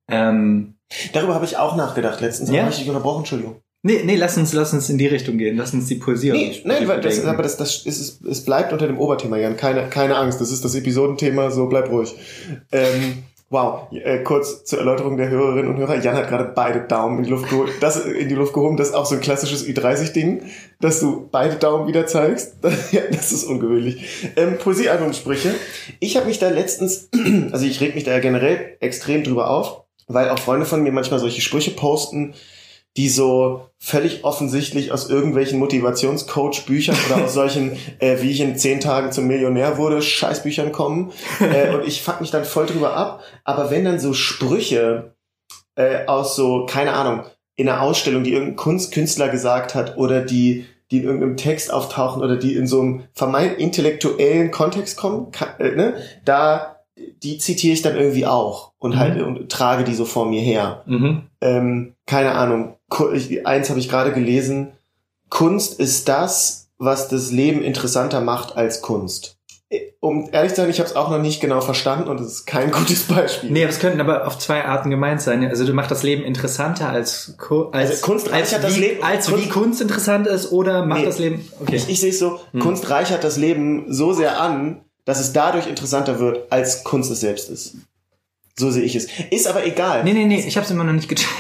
Ähm, Darüber habe ich auch nachgedacht letztens. Ja? Ja? habe ich dich unterbrochen, Entschuldigung. nee, nee, lass uns, lass uns in die Richtung gehen. Lass uns die Poesie Nee, nein, weil das, aber das, das ist, es- es bleibt unter dem Oberthema, Jan. Keine, keine Angst, das ist das Episodenthema, so bleib ruhig. Ähm, wow, äh, kurz zur Erläuterung der Hörerinnen und Hörer. Jan hat gerade beide Daumen in die Luft geholt. Das in die Luft gehoben, das ist auch so ein klassisches Ü30-Ding, dass du beide Daumen wieder zeigst. das ist ungewöhnlich. Ähm, Poesiealbumsprüche. Ich habe mich da letztens, also ich reg mich da ja generell extrem drüber auf, weil auch Freunde von mir manchmal solche Sprüche posten, die so völlig offensichtlich aus irgendwelchen Motivationscoach-Büchern oder aus solchen, äh, wie ich in zehn Tagen zum Millionär wurde, Scheißbüchern kommen. Äh, und ich fuck mich dann voll drüber ab. Aber wenn dann so Sprüche äh, aus so, keine Ahnung, in einer Ausstellung, die irgendein Kunstkünstler gesagt hat oder die die in irgendeinem Text auftauchen oder die in so einem vermeint intellektuellen Kontext kommen, ka- äh, ne? da die zitiere ich dann irgendwie auch und Mhm. halt und trage die so vor mir her Mhm. ähm, keine Ahnung, eins habe ich gerade gelesen, Kunst ist das, was das Leben interessanter macht als Kunst. Äh, Um ehrlich zu sein, ich habe es auch noch nicht genau verstanden und es ist kein gutes Beispiel. Nee, aber es könnten aber auf zwei Arten gemeint sein. Also du machst das Leben interessanter als, Ku- als, Also Kunst als, reichert das wie, Leben- als Kunst- wie Kunst interessant ist oder macht Nee. das Leben, okay. Ich, ich sehe es so, Hm. Kunst reichert das Leben so sehr an, dass es dadurch interessanter wird, als Kunst es selbst ist. So sehe ich es. Ist aber egal. nee, nee, nee, ich hab's immer noch nicht gecheckt.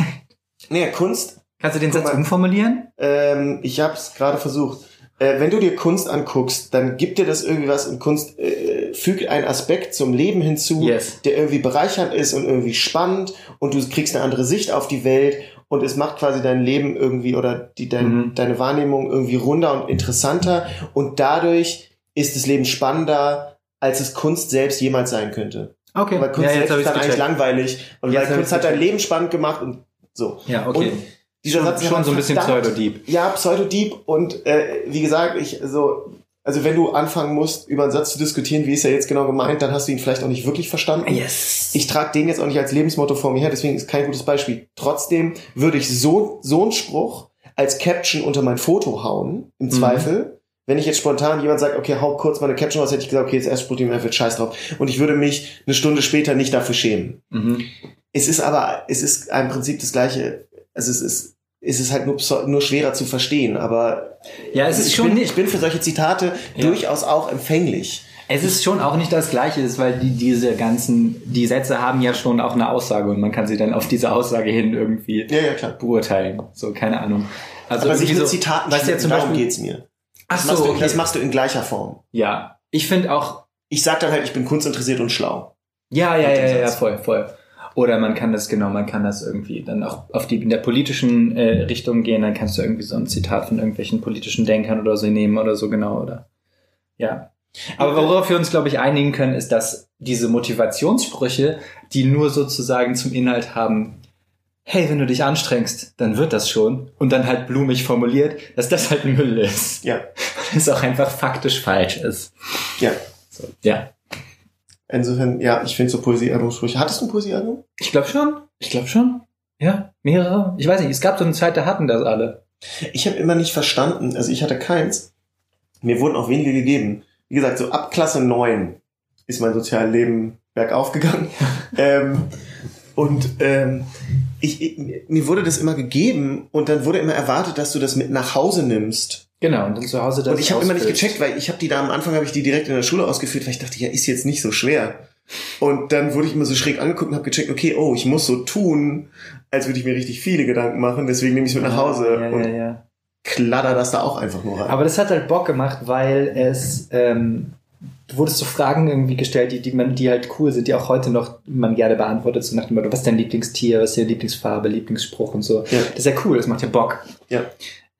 Nee, Kunst Kannst du den Satz mal. umformulieren? Ähm, ich habe es gerade versucht. Äh, wenn du dir Kunst anguckst, dann gibt dir das irgendwie was und Kunst äh, fügt einen Aspekt zum Leben hinzu, Yes. der irgendwie bereichernd ist und irgendwie spannend und du kriegst eine andere Sicht auf die Welt und es macht quasi dein Leben irgendwie oder die, dein, Mhm. deine Wahrnehmung irgendwie runder und interessanter und dadurch ist das Leben spannender, als es Kunst selbst jemals sein könnte. Okay. Weil Kunst ja, jetzt selbst hab ist ich's dann eigentlich gecheckt. langweilig und Jetzt weil hab Kunst ich's hat dein. Leben spannend gemacht und so. Ja, okay. Und dieser schon, Satz ist schon so ein bisschen Pseudodieb. ja, Pseudodieb und äh, wie gesagt, ich so, also wenn du anfangen musst, über einen Satz zu diskutieren, wie ist er jetzt genau gemeint, dann hast du ihn vielleicht auch nicht wirklich verstanden. Yes. Ich trage den jetzt auch nicht als Lebensmotto vor mir her, deswegen ist kein gutes Beispiel. Trotzdem würde ich so, so einen Spruch als Caption unter mein Foto hauen, im Mhm. Zweifel. Wenn ich jetzt spontan jemand sagt, okay, hau kurz mal eine Caption raus, hätte ich gesagt, okay, jetzt erst mir wird scheiß drauf. Und ich würde mich eine Stunde später nicht dafür schämen. Mhm. Es ist aber, es ist im Prinzip das gleiche. Also es ist, es ist halt nur, nur schwerer zu verstehen, aber Ja, es ist ich schon bin, ich bin für solche Zitate Ja. durchaus auch empfänglich. es ist schon auch nicht das Gleiche, ist, weil die, diese ganzen, die Sätze haben ja schon auch eine Aussage und man kann sie dann auf diese Aussage hin irgendwie Ja, ja, beurteilen. So, keine Ahnung. Also aber sich mit so, Zitaten weißt du ja zum darum Beispiel, geht's mir. Ach Das, so, machst du, okay. das machst du in gleicher Form. ja. Ich finde auch, Ich sag dann halt, ich bin kunstinteressiert und schlau. Ja, ja, ja, ja, Satz. voll, voll. Oder man kann das, genau, man kann das irgendwie dann auch auf die in der politischen äh, Richtung gehen, dann kannst du irgendwie so ein Zitat von irgendwelchen politischen Denkern oder so nehmen oder so, genau, oder? Ja. Aber worauf wir uns, glaube ich, einigen können, ist, dass diese Motivationssprüche, die nur sozusagen zum Inhalt haben, hey, wenn du dich anstrengst, dann wird das schon, und dann halt blumig formuliert, dass das halt Müll ist. Ja, es auch einfach faktisch falsch ist. ja. So, ja. Insofern, ja, ich finde so Poesiealbumsprüche. Hattest du ein Poesiealbum? Ich glaube schon. Ich glaube schon. Ja, mehrere. Ich weiß nicht, es gab so eine Zeit, da hatten das alle. Ich habe immer nicht verstanden, also ich hatte keins. Mir wurden auch wenige gegeben. Wie gesagt, so ab Klasse 9 ist mein Sozialleben bergauf gegangen. ähm, und ähm, ich, ich, mir wurde das immer gegeben und dann wurde immer erwartet, dass du das mit nach Hause nimmst. Genau, und dann zu Hause das und ich habe immer nicht gecheckt, weil ich habe die da am Anfang habe ich die direkt in der Schule ausgeführt, weil ich dachte, ja, ist jetzt nicht so schwer. Und dann wurde ich immer so schräg angeguckt und habe gecheckt, okay, oh, ich muss so tun, als würde ich mir richtig viele Gedanken machen, deswegen nehme ich es mit nach Hause Ja, und ja, ja. kladder das da auch einfach nur rein. Aber das hat halt Bock gemacht, weil es, ähm, du wurdest so Fragen irgendwie gestellt, die, die man, die halt cool sind, die auch heute noch man gerne beantwortet, so nach dem Motto, was ist dein Lieblingstier, was ist deine Lieblingsfarbe, Lieblingsspruch und so. Ja. Das ist ja cool, das macht ja Bock. Ja.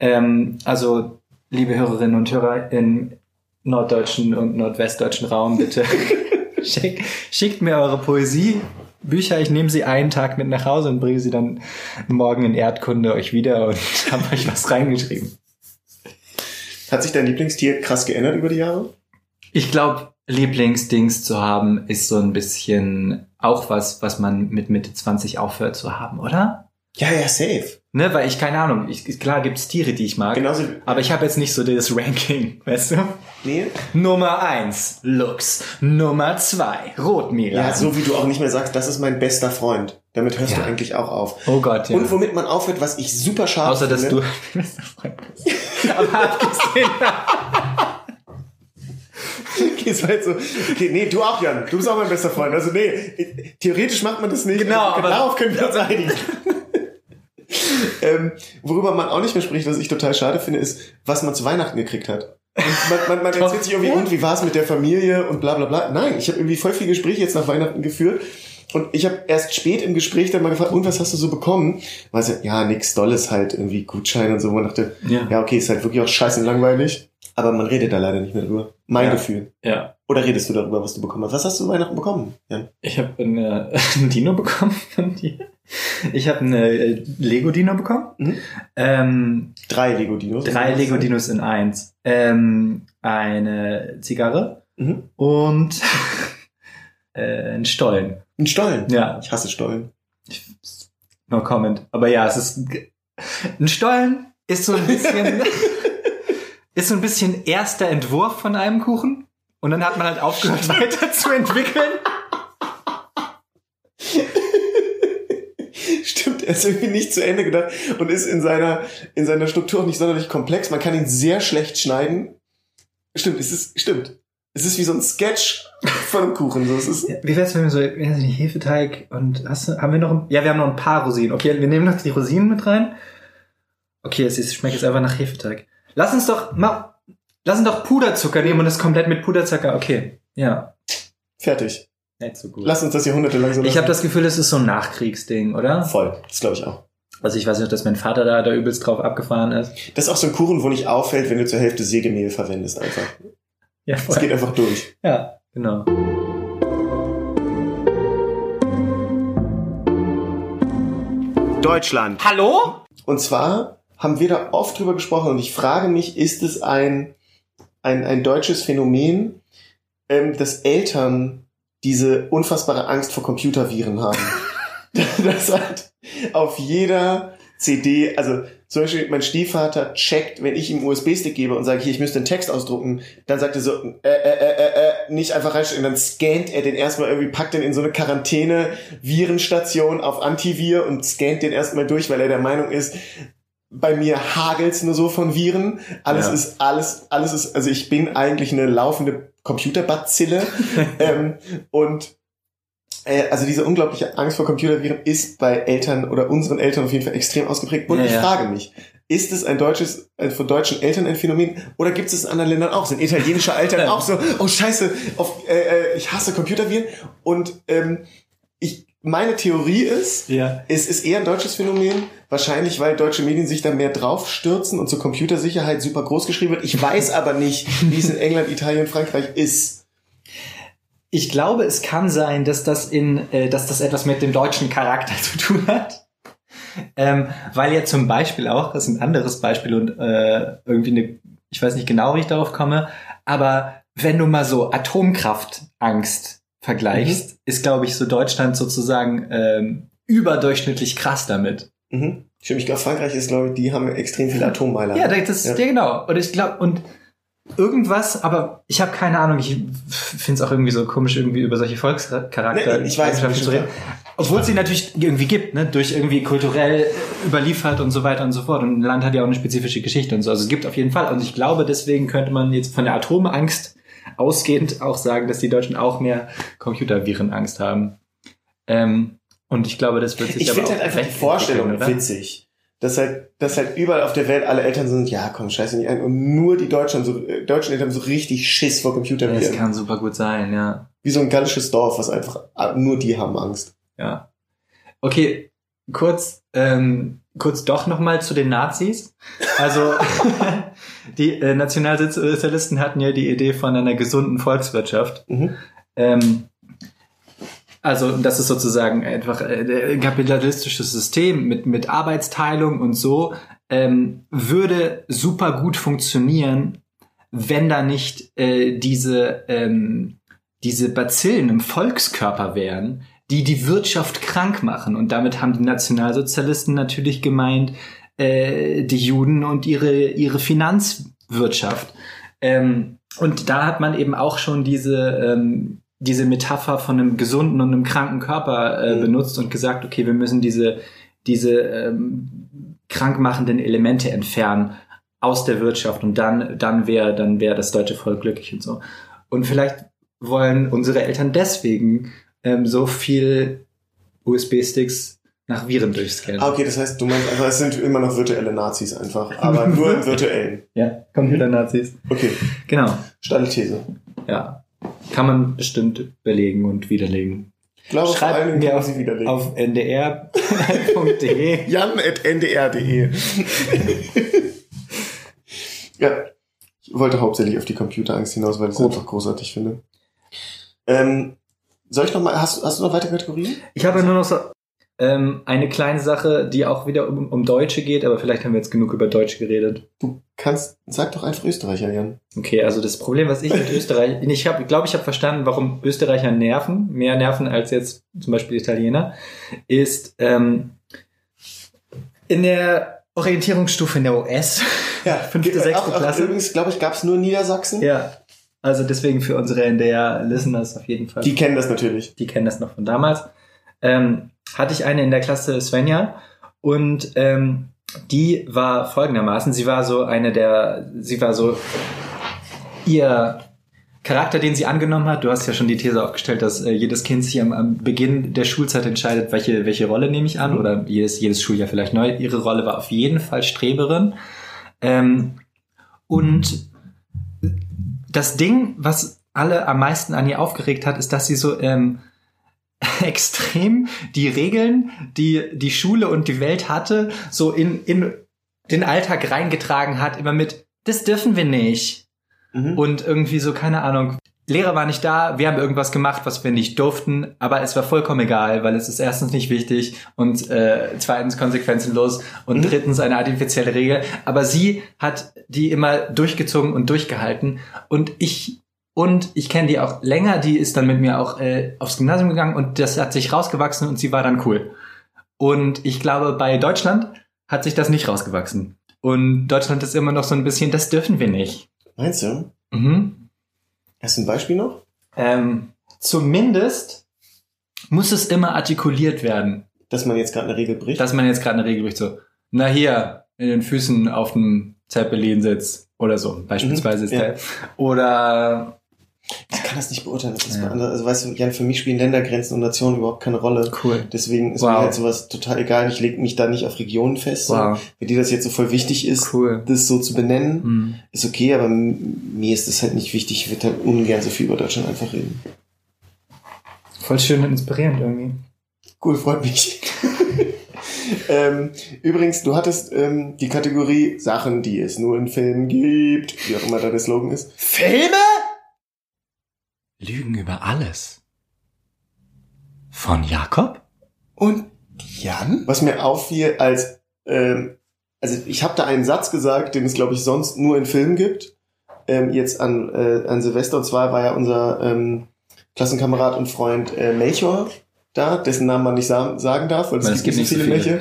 Ähm, also, liebe Hörerinnen und Hörer im norddeutschen und nordwestdeutschen Raum, bitte Schick, schickt mir eure Poesie. Bücher, ich nehme sie einen Tag mit nach Hause und bringe sie dann morgen in Erdkunde euch wieder und habe euch was reingeschrieben. Hat sich dein Lieblingstier krass geändert über die Jahre? Ich glaube, Lieblingsdings zu haben, ist so ein bisschen auch was, was man mit Mitte 20 aufhört zu haben, oder? Ja, ja, safe. Ne, weil ich keine Ahnung, ich, klar gibt's Tiere, die ich mag, Genauso. aber ich habe jetzt nicht so das Ranking, weißt du? Nee? Nummer eins Lux, Nummer zwei Rotmilan. Ja, so wie du auch nicht mehr sagst, das ist mein bester Freund. Damit hörst du Ja. eigentlich auch auf. Oh Gott, ja. Und womit man aufhört, was ich super schade Außer, dass finde. du mein bester Freund bist. aber abgesehen Okay, es war jetzt so, okay, nee, du auch, Jan. Du bist auch mein bester Freund. Also nee, theoretisch macht man das nicht. Genau, aber- darauf können wir uns einigen. ähm, worüber man auch nicht mehr spricht, was ich total schade finde, ist, was man zu Weihnachten gekriegt hat. Und man, man, man erzählt sich irgendwie, und wie war es mit der Familie und bla bla bla. Nein, ich habe irgendwie voll viel Gespräche jetzt nach Weihnachten geführt. Und ich habe erst spät im Gespräch dann mal gefragt, und was hast du so bekommen? War so, ja, nix Dolles halt, irgendwie Gutschein und so. Und man dachte, Ja. ja, okay, ist halt wirklich auch scheiße langweilig. Aber man redet da leider nicht mehr drüber. Mein Ja. Gefühl. Ja, Oder redest du darüber, was du bekommen hast? Was hast du Weihnachten bekommen, Jan? ich habe eine, ein Dino bekommen von dir. Ich habe eine äh, Lego-Dino bekommen. Mhm. Ähm, Drei Lego-Dinos. drei Lego-Dinos in eins. Ähm, eine Zigarre Mhm. und äh, ein Stollen. Ein Stollen. Ja, Ich hasse Stollen. no comment. Aber ja, es ist ein Stollen ist so ein bisschen ist so ein bisschen erster Entwurf von einem Kuchen und dann hat man halt aufgehört weiter zu entwickeln. Stimmt, er ist irgendwie nicht zu Ende gedacht und ist in seiner, in seiner Struktur auch nicht sonderlich komplex. Man kann ihn sehr schlecht schneiden. Stimmt, es ist, stimmt. Es ist wie so ein Sketch von einem Kuchen. So, es ist, Wie wär's, wenn wir so weiß nicht, Hefeteig und hast du, haben wir noch ein, ja, wir haben noch ein paar Rosinen. Okay, wir nehmen noch die Rosinen mit rein. Okay, es ist, schmeckt jetzt einfach nach Hefeteig. Lass uns doch mal, lass uns doch Puderzucker nehmen und das komplett mit Puderzucker. Okay, ja, fertig. nicht so gut. Lass uns das jahrhundertelang so ich habe lassen. das Gefühl, es ist so ein Nachkriegsding, oder? Voll. Das glaube ich auch. Also ich weiß nicht, dass mein Vater da, da übelst drauf abgefahren ist. Das ist auch so ein Kuchen, wo nicht auffällt, wenn du zur Hälfte Sägemehl verwendest einfach. Ja, Es voll. geht einfach durch. ja, genau. Deutschland. Hallo? Und zwar haben wir da oft drüber gesprochen und ich frage mich, ist es ein, ein, ein deutsches Phänomen, ähm, dass Eltern diese unfassbare Angst vor Computerviren haben? das hat auf jeder CD, also zum Beispiel mein Stiefvater checkt, wenn ich ihm USB-Stick gebe und sage, hier, ich müsste einen Text ausdrucken, dann sagt er so, äh, äh, äh, äh, äh, nicht einfach reinstellen, dann scannt er den erstmal irgendwie, packt den in so eine Quarantäne-Virenstation auf Antivir und scannt den erstmal durch, weil er der Meinung ist, bei mir hagelt's nur so von Viren. Alles Ja. ist, alles, alles ist, also ich bin eigentlich eine laufende Computerbazille. ähm, und äh, also diese unglaubliche Angst vor Computerviren ist bei Eltern oder unseren Eltern auf jeden Fall extrem ausgeprägt. Und Ja, ich ja. frage mich, ist es ein deutsches, ein von deutschen Eltern ein Phänomen oder gibt es in anderen Ländern auch? Sind italienische Eltern auch so, oh scheiße, auf, äh, äh, ich hasse Computerviren und ähm, ich, meine Theorie ist, Ja. es ist eher ein deutsches Phänomen, wahrscheinlich weil deutsche Medien sich da mehr draufstürzen und zur Computersicherheit super groß geschrieben wird. Ich weiß aber nicht, wie es in England, Italien, Frankreich ist. Ich glaube, es kann sein, dass das in, äh, dass das etwas mit dem deutschen Charakter zu tun hat. Ähm, weil ja zum Beispiel auch, das ist ein anderes Beispiel und äh, irgendwie eine, ich weiß nicht genau, wie ich darauf komme, aber wenn du mal so Atomkraftangst vergleichst, ist, glaube ich, so Deutschland sozusagen ähm, überdurchschnittlich krass damit. Mhm. Stimmt, ich glaube, Frankreich ist, glaube ich, die haben extrem viele Atommeiler. Ja, das ist Ja. ja. genau. Und ich glaube, und irgendwas, aber ich habe keine Ahnung, ich finde es auch irgendwie so komisch, irgendwie über solche Volkscharakter Nee, ich weiß, zu reden. Obwohl es sie natürlich irgendwie gibt, ne? Durch irgendwie kulturell überliefert und so weiter und so fort. Und ein Land hat ja auch eine spezifische Geschichte und so. Also es gibt auf jeden Fall. Und ich glaube, deswegen könnte man jetzt von der Atomangst ausgehend auch sagen, dass die Deutschen auch mehr Computervirenangst haben. Ähm, und ich glaube, das wird sich Ich aber finde auch halt einfach die Vorstellung witzig. Dass halt, dass halt überall auf der Welt alle Eltern sind, ja, komm, scheiße nicht ein. Und nur die Deutschen, so, äh, deutschen Eltern haben so richtig Schiss vor Ja, Das Computerviren. kann super gut sein, ja. Wie so ein gallisches Dorf, was einfach, ah, nur die haben Angst. Ja. Okay, kurz, ähm, kurz doch nochmal zu den Nazis. Also die äh, Nationalsozialisten hatten ja die Idee von einer gesunden Volkswirtschaft. Mhm. Ähm, Also das ist sozusagen einfach äh, ein kapitalistisches System mit, mit Arbeitsteilung und so, ähm, würde super gut funktionieren, wenn da nicht äh, diese, ähm, diese Bazillen im Volkskörper wären, die die Wirtschaft krank machen. Und damit haben die Nationalsozialisten natürlich gemeint, äh, die Juden und ihre, ihre Finanzwirtschaft. Ähm, und da hat man eben auch schon diese, ähm, diese Metapher von einem gesunden und einem kranken Körper äh, Mhm. benutzt und gesagt, okay, wir müssen diese, diese ähm, krankmachenden Elemente entfernen aus der Wirtschaft und dann, dann wäre dann wäre das deutsche Volk glücklich und so. Und vielleicht wollen unsere Eltern deswegen ähm, so viel USB-Sticks nach Viren durchscannen. Ah, okay, das heißt, du meinst einfach, es sind immer noch virtuelle Nazis einfach, aber nur im virtuellen. Ja, Computer-Nazis. Okay, Genau, steile These. ja. Kann man bestimmt belegen und widerlegen. Ich glaube, vor Schreibt allen Dingen mir auf, sie widerlegen. auf ndr.de. jan.ndr.de Ja, ich wollte hauptsächlich auf die Computerangst hinaus, weil ich es einfach großartig finde. Ähm, soll ich noch mal, hast, hast du noch weitere Kategorien? Ich habe nur noch so ähm, eine kleine Sache, die auch wieder um, um Deutsche geht, aber vielleicht haben wir jetzt genug über Deutsche geredet. Du kannst, sag doch einfach Österreicher, Jan. Okay, also das Problem, was ich mit Österreich, ich habe, glaube ich, habe verstanden, warum Österreicher nerven, mehr nerven als jetzt zum Beispiel Italiener, ist ähm, in der Orientierungsstufe in der OS, Ja, fünfte, sechste Klasse. Übrigens, glaube ich, gab es nur in Niedersachsen. Ja, also deswegen für unsere NDR-Listeners auf jeden Fall. Die kennen das natürlich. die kennen das noch von damals, ähm, hatte ich eine in der Klasse Svenja und ähm, die war folgendermaßen, sie war so eine der, sie war so ihr Charakter, den sie angenommen hat. Du hast ja schon die These aufgestellt, dass äh, jedes Kind sich am, am Beginn der Schulzeit entscheidet, welche, welche Rolle nehme ich an oder jedes, jedes Schuljahr vielleicht neu. Ihre Rolle war auf jeden Fall Streberin. Ähm, und das Ding, was alle am meisten an ihr aufgeregt hat, ist, dass sie so ähm, extrem die Regeln, die die Schule und die Welt hatte, so in, in den Alltag reingetragen hat, immer mit, das dürfen wir nicht. Mhm. Und irgendwie so, keine Ahnung, Lehrer war nicht da, wir haben irgendwas gemacht, was wir nicht durften, aber es war vollkommen egal, weil es ist erstens nicht wichtig und äh, zweitens konsequenzenlos und Mhm. drittens eine artifizielle Regel. Aber sie hat die immer durchgezogen und durchgehalten und ich und ich kenne die auch länger, die ist dann mit mir auch äh, aufs Gymnasium gegangen und das hat sich rausgewachsen und sie war dann cool. Und ich glaube, bei Deutschland hat sich das nicht rausgewachsen. Und Deutschland ist immer noch so ein bisschen, das dürfen wir nicht. Meinst du? Mhm. Hast du ein Beispiel noch? Ähm, zumindest muss es immer artikuliert werden, Dass man jetzt gerade eine Regel bricht? dass man jetzt gerade eine Regel bricht, so, na hier, in den Füßen auf dem Zeppelin sitzt oder so, beispielsweise ist Mhm, ja. der. Oder, ich kann das nicht beurteilen. Das ist Ja. also weißt du, Jan, für mich spielen Ländergrenzen und Nationen überhaupt keine Rolle. cool. Deswegen ist Wow. mir halt sowas total egal. Ich lege mich da nicht auf Regionen fest. So. Wow, Für die das jetzt so voll wichtig ist, cool. das so zu benennen, Hm. ist okay, aber mir ist das halt nicht wichtig. Ich würde halt ungern so viel über Deutschland einfach reden. Voll schön und inspirierend irgendwie. Cool, freut mich. ähm, übrigens, du hattest ähm, die Kategorie Sachen, die es nur in Filmen gibt, wie auch immer da der Slogan ist. Filme? Lügen über alles. Von Jakob? Und Jan? Was mir auffiel als, ähm, also ich habe da einen Satz gesagt, den es glaube ich sonst nur in Filmen gibt. Ähm, jetzt an, äh, an Silvester und zwar war ja unser ähm, Klassenkamerad und Freund äh, Melchior da, dessen Namen man nicht sa sagen darf, weil es Weil gibt nicht so viele, viele. Melche,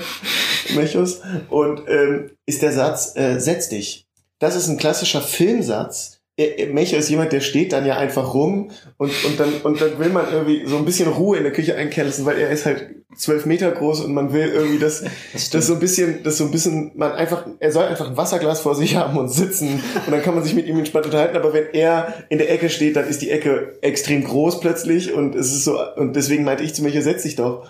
Melchos. Und ähm, ist der Satz, äh, setz dich. Das ist ein klassischer Filmsatz. Äh, äh, Melchior ist jemand, der steht dann ja einfach rum und, und, dann, und dann will man irgendwie so ein bisschen Ruhe in der Küche einkehren lassen, weil er ist halt zwölf Meter groß und man will irgendwie, dass, dass so ein bisschen, dass so ein bisschen, man einfach, er soll einfach ein Wasserglas vor sich haben und sitzen und dann kann man sich mit ihm entspannt unterhalten, aber wenn er in der Ecke steht, dann ist die Ecke extrem groß plötzlich und es ist so, und deswegen meinte ich zu mir, setz dich doch.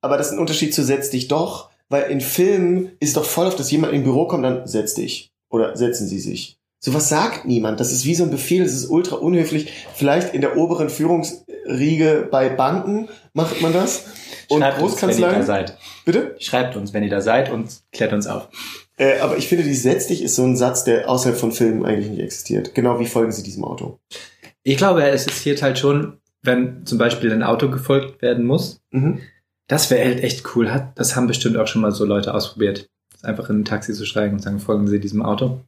Aber das ist ein Unterschied zu setz dich doch, weil in Filmen ist es doch voll oft, dass jemand im Büro kommt, dann setz dich. Oder setzen sie sich. Sowas sagt niemand. Das ist wie so ein Befehl, das ist ultra unhöflich. Vielleicht in der oberen Führungsriege bei Banken macht man das. Und Schreibt uns, wenn ihr da Großkanzleien. seid. Bitte? Schreibt uns, wenn ihr da seid und klärt uns auf. Äh, aber ich finde, die setz dich ist so ein Satz, der außerhalb von Filmen eigentlich nicht existiert. Genau wie folgen sie diesem Auto. Ich glaube, es existiert halt schon, wenn zum Beispiel ein Auto gefolgt werden muss. Mhm. Das wäre halt echt cool. Das haben bestimmt auch schon mal so Leute ausprobiert. Einfach in ein Taxi zu steigen und sagen, folgen Sie diesem Auto.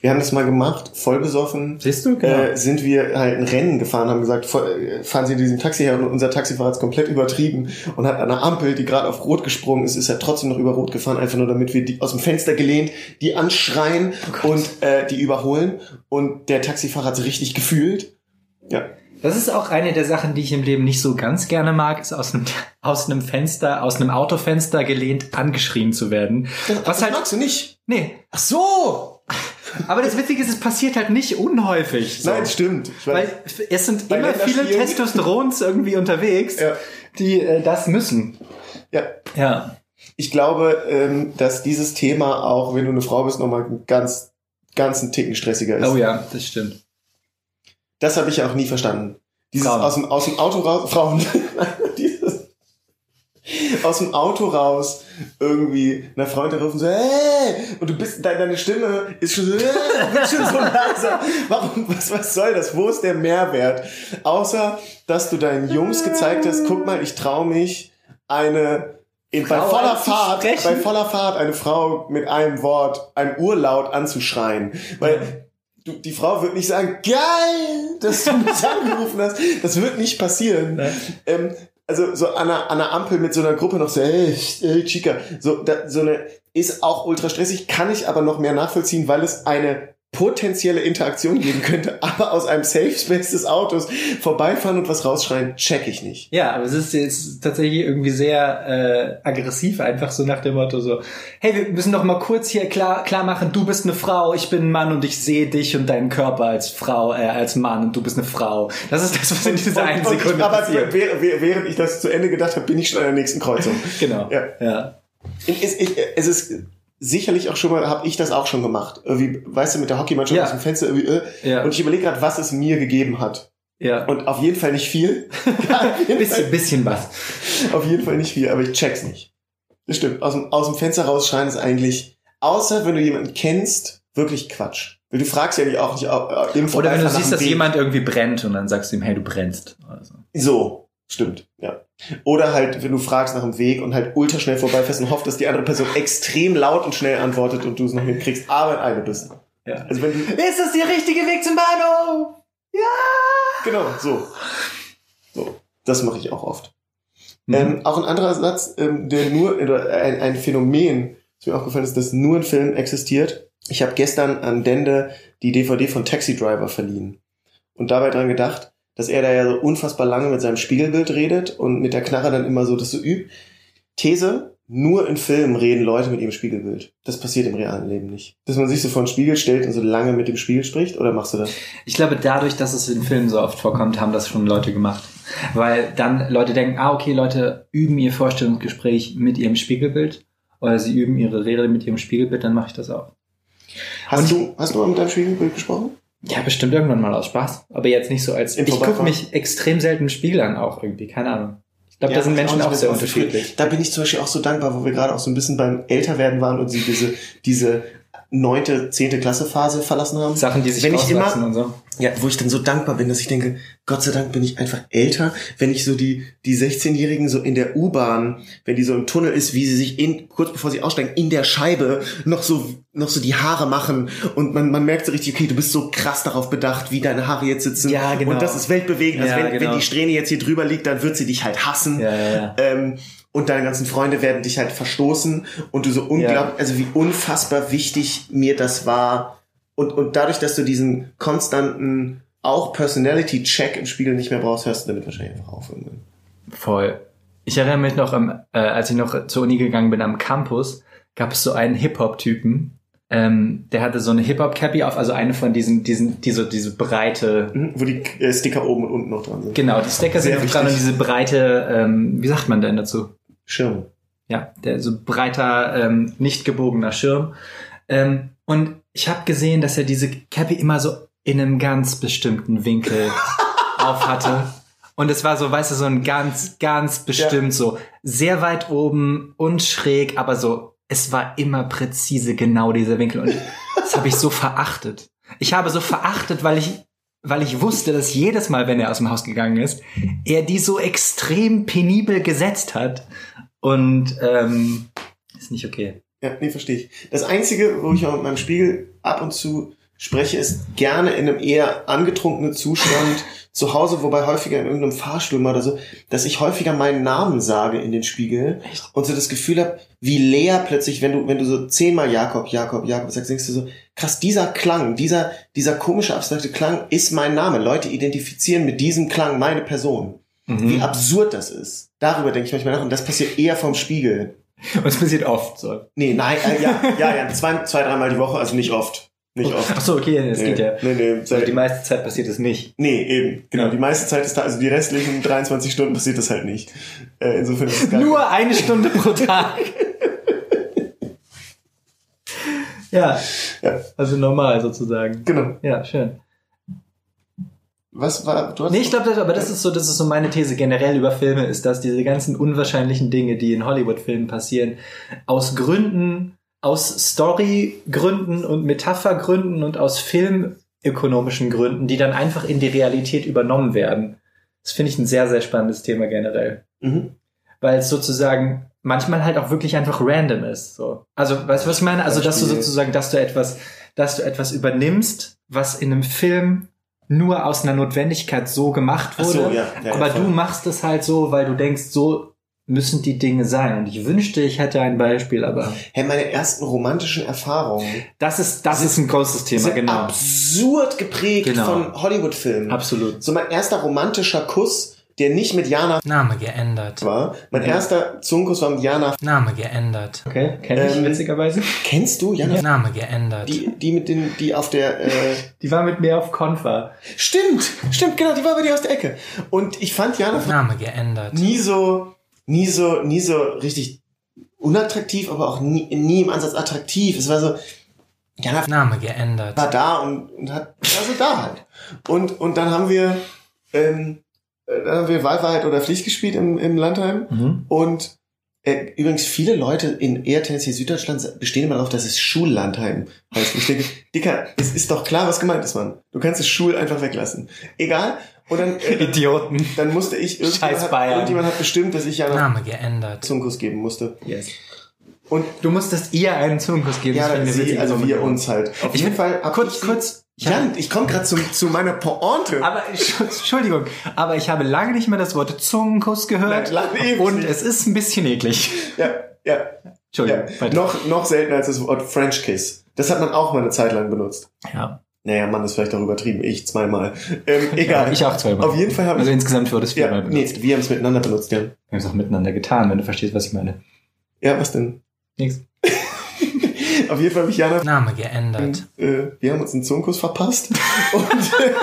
Wir haben das mal gemacht, voll besoffen. Siehst du? Äh, sind wir halt ein Rennen gefahren, haben gesagt, äh, fahren Sie in diesem Taxi her und unser Taxifahrer hat es komplett übertrieben und hat an einer Ampel, die gerade auf Rot gesprungen ist, ist er trotzdem noch über Rot gefahren, einfach nur damit wir die aus dem Fenster gelehnt, die anschreien und äh, die überholen und der Taxifahrer hat es richtig gefühlt. Ja. Das ist auch eine der Sachen, die ich im Leben nicht so ganz gerne mag, ist aus einem, aus einem Fenster, aus einem Autofenster gelehnt angeschrien zu werden. Das, Was das halt, magst du nicht. nee. Ach so! Aber das Witzige ist, es passiert halt nicht unhäufig. So. Nein, stimmt. Weil es sind Bei immer viele Testosterons irgendwie unterwegs, Ja. die äh, das müssen. ja. Ja. Ich glaube, ähm, dass dieses Thema auch, wenn du eine Frau bist, nochmal ganz, ganz einen Ticken stressiger ist. Oh ja, das stimmt. Das habe ich ja auch nie verstanden. Dieses Frauen. aus dem, aus dem Auto raus, Frauen, dieses aus dem Auto raus irgendwie einer Freundin rufen so, hey! Und du bist, deine, deine Stimme ist schon so, hey, wird schon so leiser. Warum, was, was soll das? Wo ist der Mehrwert? Außer, dass du deinen Jungs gezeigt hast, guck mal, ich traue mich, eine, in, bei voller Fahrt, bei voller Fahrt eine Frau mit einem Wort, einem Urlaut anzuschreien. Weil, du, die Frau wird nicht sagen, geil, dass du mich angerufen hast. Das wird nicht passieren. Ähm, also so an einer, an einer Ampel mit so einer Gruppe noch so, hey, hey Chica, so, da, so eine ist auch ultra stressig, kann ich aber noch mehr nachvollziehen, weil es eine potenzielle Interaktion geben könnte, aber aus einem Safe Space des Autos vorbeifahren und was rausschreien, check ich nicht. Ja, aber es ist jetzt tatsächlich irgendwie sehr äh, aggressiv, einfach so nach dem Motto so, hey, wir müssen doch mal kurz hier klar, klar machen, du bist eine Frau, ich bin ein Mann und ich sehe dich und deinen Körper als Frau, äh, als Mann und du bist eine Frau. Das ist das, was in dieser Und- einen und ich- Sekunde aber passiert. während, während ich das zu Ende gedacht habe, bin ich schon an der nächsten Kreuzung. Genau. Ja. ja. Es, ich, es ist sicherlich auch schon mal, habe ich das auch schon gemacht. Irgendwie, weißt du, mit der Hockeymannschaft Ja. aus dem Fenster irgendwie, äh, Ja. und ich überlege gerade, was es mir gegeben hat. Ja. Und auf jeden Fall nicht viel. Jeden bisschen, bisschen was. auf jeden Fall nicht viel, aber ich check's nicht. Das stimmt. Aus dem, aus dem Fenster rausschreien ist eigentlich, außer wenn du jemanden kennst, wirklich Quatsch. Weil du fragst ja nicht auch nicht äh, im Oder wenn du siehst, dass Weg. jemand irgendwie brennt und dann sagst du ihm, hey, du brennst. Oder so. So, stimmt, ja. Oder halt, wenn du fragst nach dem Weg und halt ultra schnell vorbeifährst und hoffst, dass die andere Person extrem laut und schnell antwortet und du es noch hinkriegst, aber in eine bist. Ja. Also wenn du, Ist das der richtige Weg zum Bahnhof? genau, so. So, das mache ich auch oft. Mhm. Ähm, auch ein anderer Satz, ähm, der nur, oder ein, ein Phänomen, das mir aufgefallen ist, das nur in Filmen existiert. Ich habe gestern an Dende die DVD von Taxi Driver verliehen und dabei dran gedacht, dass er da ja so unfassbar lange mit seinem Spiegelbild redet und mit der Knarre dann immer so das so übt. These, nur in Filmen reden Leute mit ihrem Spiegelbild. Das passiert im realen Leben nicht. Dass man sich so vor den Spiegel stellt und so lange mit dem Spiegel spricht, oder machst du das? Ich glaube, dadurch, dass es in Filmen so oft vorkommt, haben das schon Leute gemacht. Weil dann Leute denken, ah, okay, Leute üben ihr Vorstellungsgespräch mit ihrem Spiegelbild oder sie üben ihre Rede mit ihrem Spiegelbild, dann mache ich das auch. Hast Und- du, hast du mal mit deinem Spiegelbild gesprochen? Ja, bestimmt irgendwann mal aus Spaß. Aber jetzt nicht so als. Im ich gucke mich extrem selten im Spiegel an, auch irgendwie. Keine Ahnung. Ich glaube, da sind Menschen auch mehr sehr unterschiedlich. Da bin ich zum Beispiel auch so dankbar, wo wir gerade auch so ein bisschen beim Älterwerden waren und sie diese, diese neunte, zehnte Klasse Phase verlassen haben. Sachen, die sich Wenn ich immer- und so. Ja, wo ich dann so dankbar bin, dass ich denke, Gott sei Dank bin ich einfach älter, wenn ich so die, die 16-Jährigen so in der U-Bahn, wenn die so im Tunnel ist, wie sie sich in, kurz bevor sie aussteigen, in der Scheibe noch so, noch so die Haare machen und man, man merkt so richtig, okay, du bist so krass darauf bedacht, wie deine Haare jetzt sitzen. Ja, genau. Und das ist weltbewegend. Also Ja, wenn, genau. wenn die Strähne jetzt hier drüber liegt, dann wird sie dich halt hassen. Ja, ja, ja. Ähm, und deine ganzen Freunde werden dich halt verstoßen und du so unglaublich, Ja. also wie unfassbar wichtig mir das war. Und, und dadurch, dass du diesen konstanten, auch Personality-Check im Spiegel nicht mehr brauchst, hörst du damit wahrscheinlich einfach auf irgendwann. Voll. Ich erinnere mich noch, am, äh, als ich noch zur Uni gegangen bin am Campus, gab es so einen Hip-Hop-Typen, ähm, der hatte so eine Hip-Hop-Cappy auf, also eine von diesen, diesen, diese, diese breite, Mhm, Wo die äh, Sticker oben und unten noch dran sind. genau, die Sticker sind noch dran und diese breite, ähm, wie sagt man denn dazu? Schirm. Ja, der so breiter, ähm, nicht gebogener Schirm. Ähm, und ich habe gesehen, dass er diese Cappy immer so in einem ganz bestimmten Winkel auf hatte. Und es war so, weißt du, so ein ganz, ganz bestimmt so sehr weit oben und schräg, aber so, es war immer präzise genau dieser Winkel. Und das habe ich so verachtet. Ich habe so verachtet, weil ich weil ich wusste, dass jedes Mal, wenn er aus dem Haus gegangen ist, er die so extrem penibel gesetzt hat. Und ähm, ist nicht okay. Ja, nee, verstehe ich. Das Einzige, wo ich auch mit meinem Spiegel ab und zu spreche, ist gerne in einem eher angetrunkenen Zustand zu Hause, wobei häufiger in irgendeinem Fahrstuhl mal oder so, dass ich häufiger meinen Namen sage in den Spiegel Echt? und so das Gefühl habe, wie leer plötzlich, wenn du, wenn du so zehnmal Jakob, Jakob, Jakob sagst, denkst du so, krass, dieser Klang, dieser, dieser komische, abstrakte Klang ist mein Name. Leute identifizieren mit diesem Klang meine Person. Mhm. Wie absurd das ist. Darüber denke ich manchmal nach und das passiert eher vom Spiegel. Und es passiert oft so. Nee, nein, äh, ja, ja, ja, zwei, zwei, dreimal die Woche, also nicht oft. Nicht oft. Ach so, okay, das nee, geht ja. Nee, nee, Also die meiste Zeit passiert es nicht. Nee, eben. Genau. Ja. Die meiste Zeit ist da, also die restlichen 23 Stunden passiert das halt nicht. Äh, insofern ist es gar Nur eine Stunde pro Tag. ja, Ja. also normal sozusagen. Genau. Ja, schön. Was war, du hast Nee, ich glaube, aber das ist so, das ist so meine These generell über Filme, ist, dass diese ganzen unwahrscheinlichen Dinge, die in Hollywood-Filmen passieren, aus Gründen, aus Story-Gründen und Metaphergründen und aus filmökonomischen Gründen, die dann einfach in die Realität übernommen werden. Das finde ich ein sehr, sehr spannendes Thema generell. mhm. Weil es sozusagen manchmal halt auch wirklich einfach random ist. So. Also, weißt du, was ich meine? Also, dass du sozusagen, dass du etwas, dass du etwas übernimmst, was in einem Film nur aus einer Notwendigkeit so gemacht Ach wurde. so, ja, ja, aber ja, du machst es halt so, weil du denkst, so müssen die Dinge sein. Und ich wünschte, ich hätte ein Beispiel, aber Hey, meine ersten romantischen Erfahrungen das ist, das ist ein großes Thema, genau. absurd geprägt Genau. von Hollywood-Filmen. Absolut. So mein erster romantischer Kuss, der nicht mit Jana Name geändert. war. Mein erster Zungenkuss war mit Jana. Name geändert. Okay, kenne ich Ähm, witzigerweise. Kennst du Jana? Name geändert. Die, die mit den, die auf der, äh, Die war mit mir auf Konfa. stimmt, stimmt, genau, die war bei dir aus der Ecke. Und ich fand Jana Name geändert. nie so, nie so, nie so richtig unattraktiv, aber auch nie, nie im Ansatz attraktiv. Es war so, Jana Name geändert. war da und, und hat, war so da halt. Und, und dann haben wir, ähm, äh, haben wir Wahlwahrheit oder Pflicht gespielt im, im Landheim. Mhm. Und äh, übrigens viele Leute in eher tendenziell Süddeutschland bestehen immer darauf, dass es Schullandheim heißt. Und ich denke, Dicker, es ist doch klar, was gemeint ist, Mann. Du kannst das Schul einfach weglassen. Egal. Und dann, äh, Idioten. dann musste ich, irgendjemand Scheiß hat, irgendjemand hat bestimmt, dass ich ja noch Name geändert. Zungenkuss geben musste. Yes. Und Du musstest ihr einen Zungenkuss geben. ja, sie, also wir uns halt. Auf Ich jeden Fall. kurz, kurz. Ich Jan, habe, ich komme gerade zu, zu meiner Pointe. aber Entschuldigung, aber ich habe lange nicht mehr das Wort Zungenkuss gehört. Nein, lange und nicht. es ist ein bisschen eklig. Ja, ja, Entschuldigung. ja. Noch, noch seltener als das Wort French Kiss. Das hat man auch mal eine Zeit lang benutzt. Ja. Naja, Mann, ist vielleicht auch übertrieben. Ich zweimal. Ähm, egal. Ich auch zweimal. Auf jeden Fall haben Also insgesamt wurde es ja, viermal nee, benutzt. wir haben es miteinander benutzt, ja. Wir haben es auch miteinander getan, wenn du verstehst, was ich meine. Ja, was denn? Nix. Auf jeden Fall habe ich Jana, Name geändert. äh, wir haben uns einen Zungenkuss verpasst und, äh,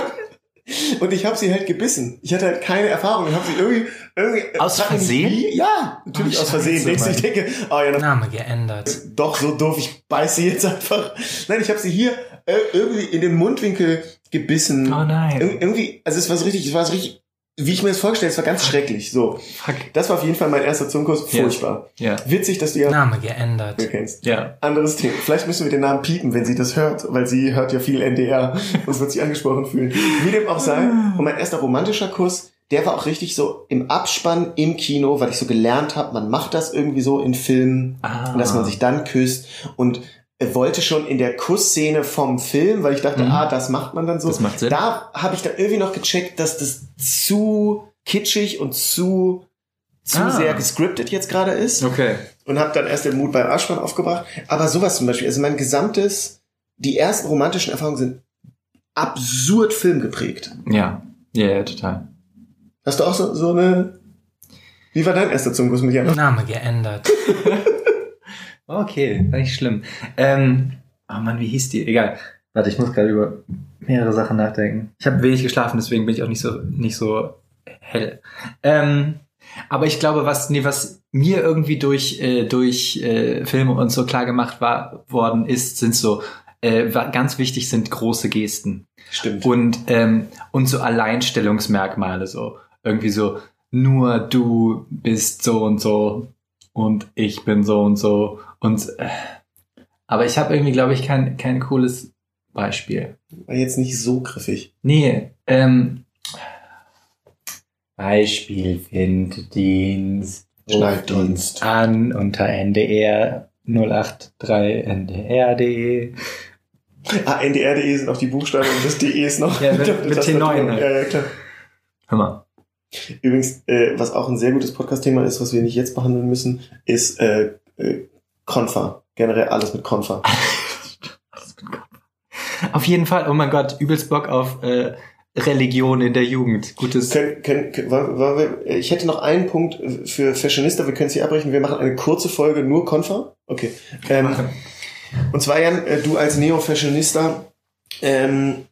und ich habe sie halt gebissen. Ich hatte halt keine Erfahrung. Ich habe sie irgendwie, irgendwie äh, Aus Versehen? Wie? Ja, natürlich Oh, aus Versehen. Denkst du, ich denke, ah ja, Name geändert. doch so doof, ich beiß sie jetzt einfach. Nein, ich habe sie hier äh, irgendwie in den Mundwinkel gebissen. Oh nein. Ir irgendwie, also es war so richtig, es war so richtig, wie ich mir das vorgestellt, es war ganz schrecklich. So, Fuck. das war auf jeden Fall mein erster Zungenkuss. Furchtbar. Ja. Witzig, dass du ja Name geändert. kennst. Ja. Anderes Thema. Vielleicht müssen wir den Namen piepen, wenn sie das hört, weil sie hört ja viel NDR und wird sich angesprochen fühlen. Wie dem auch sei. Und mein erster romantischer Kuss, der war auch richtig so im Abspann im Kino, weil ich so gelernt habe, man macht das irgendwie so in Filmen, Ah. dass man sich dann küsst und wollte schon in der Kussszene vom Film, weil ich dachte, Mhm. ah, das macht man dann so. Das macht Sinn. Da habe ich dann irgendwie noch gecheckt, dass das zu kitschig und zu zu Ah. sehr gescriptet jetzt gerade ist Okay. und habe dann erst den Mut beim Abspann aufgebracht. Aber sowas zum Beispiel, also mein gesamtes, die ersten romantischen Erfahrungen sind absurd filmgeprägt. Ja. Ja, ja, total. Hast du auch so, so eine... Wie war dein erster Zungenkuss mit Jana? Name geändert. Okay, war nicht schlimm. Ähm, oh Mann, wie hieß die? Egal. Warte, ich muss gerade über mehrere Sachen nachdenken. Ich habe wenig geschlafen, deswegen bin ich auch nicht so nicht so hell. Ähm, aber ich glaube, was nee, was mir irgendwie durch äh, durch äh, Filme und so klar gemacht war worden ist, sind so äh, ganz wichtig sind große Gesten Stimmt. und ähm, und so Alleinstellungsmerkmale so irgendwie so nur du bist so und so und ich bin so und so und äh, aber ich habe irgendwie glaube ich kein kein cooles Beispiel. War jetzt nicht so griffig. Nee, ähm, Beispiel Finddienst. Schneiddienst. An unter NDR 083 ndr.de. Ah, ndr.de sind auch die Buchstaben und das DE ist noch Ja, mit- der mit Tastatur. T9 halt. Ja, ja, klar. Hör mal. Übrigens, äh, was auch ein sehr gutes Podcast-Thema ist, was wir nicht jetzt behandeln müssen, ist äh, äh, Konfa. Generell alles mit Konfa. Auf jeden Fall, oh mein Gott, übelst Bock auf äh, Religion in der Jugend. Gutes. Können, können, können, wollen- wollen wir, ich hätte noch einen Punkt für Fashionista, wir können es hier abbrechen. Wir machen eine kurze Folge nur Konfa. Okay. Ähm, und zwar, Jan, äh, du als Neo-Fashionista, ähm,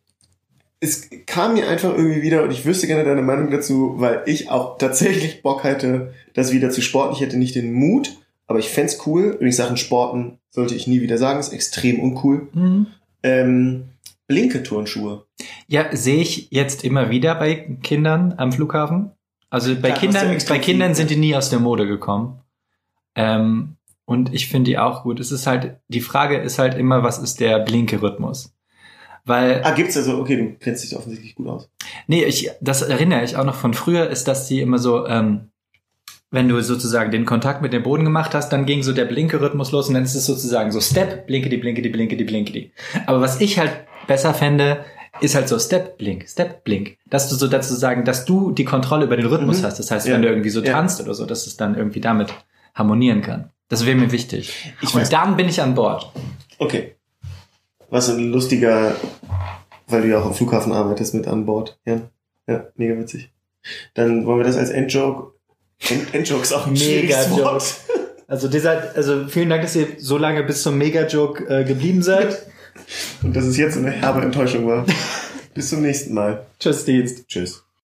es kam mir einfach irgendwie wieder, und ich wüsste gerne deine Meinung dazu, weil ich auch tatsächlich Bock hätte, das wieder zu sporten. Ich hätte nicht den Mut, aber ich fänd's cool. Übrigens Sachen Sporten sollte ich nie wieder sagen, ist extrem uncool. Mhm. Ähm, blinke Turnschuhe. Ja, sehe ich jetzt immer wieder bei Kindern am Flughafen. Also bei Klar, Kindern, bei Kindern sind die nie aus der Mode gekommen. Ähm, und ich finde die auch gut. Es ist halt, die Frage ist halt immer, was ist der blinke Rhythmus? Weil, Ah, gibt's also, okay, du kennst dich offensichtlich gut aus. nee, ich, das erinnere ich auch noch von früher, ist, dass die immer so, ähm, wenn du sozusagen den Kontakt mit dem Boden gemacht hast, dann ging so der blinke Rhythmus los und dann ist es sozusagen so Step, blinke die, blinke die, blinke die, blinke die. Aber was ich halt besser fände, ist halt so Step, Blink, Step, Blink. Dass du so dazu sagen, dass du die Kontrolle über den Rhythmus Mhm. hast. Das heißt, Ja. wenn du irgendwie so Ja. tanzt oder so, dass es dann irgendwie damit harmonieren kann. Das wäre mir wichtig. Ich und weiß- dann bin ich an Bord. Okay. Was ein lustiger, weil du ja auch am Flughafen arbeitest mit an Bord, Jan. Ja, mega witzig. Dann wollen wir das als Endjoke. End Endjoke ist auch ein Mega schwieriges Joke. Wort. Also dieser, also vielen Dank, dass ihr so lange bis zum Mega-Joke äh, geblieben seid. Und dass es jetzt eine herbe Enttäuschung war. Bis zum nächsten Mal. Tschüss, Dienst. Tschüss.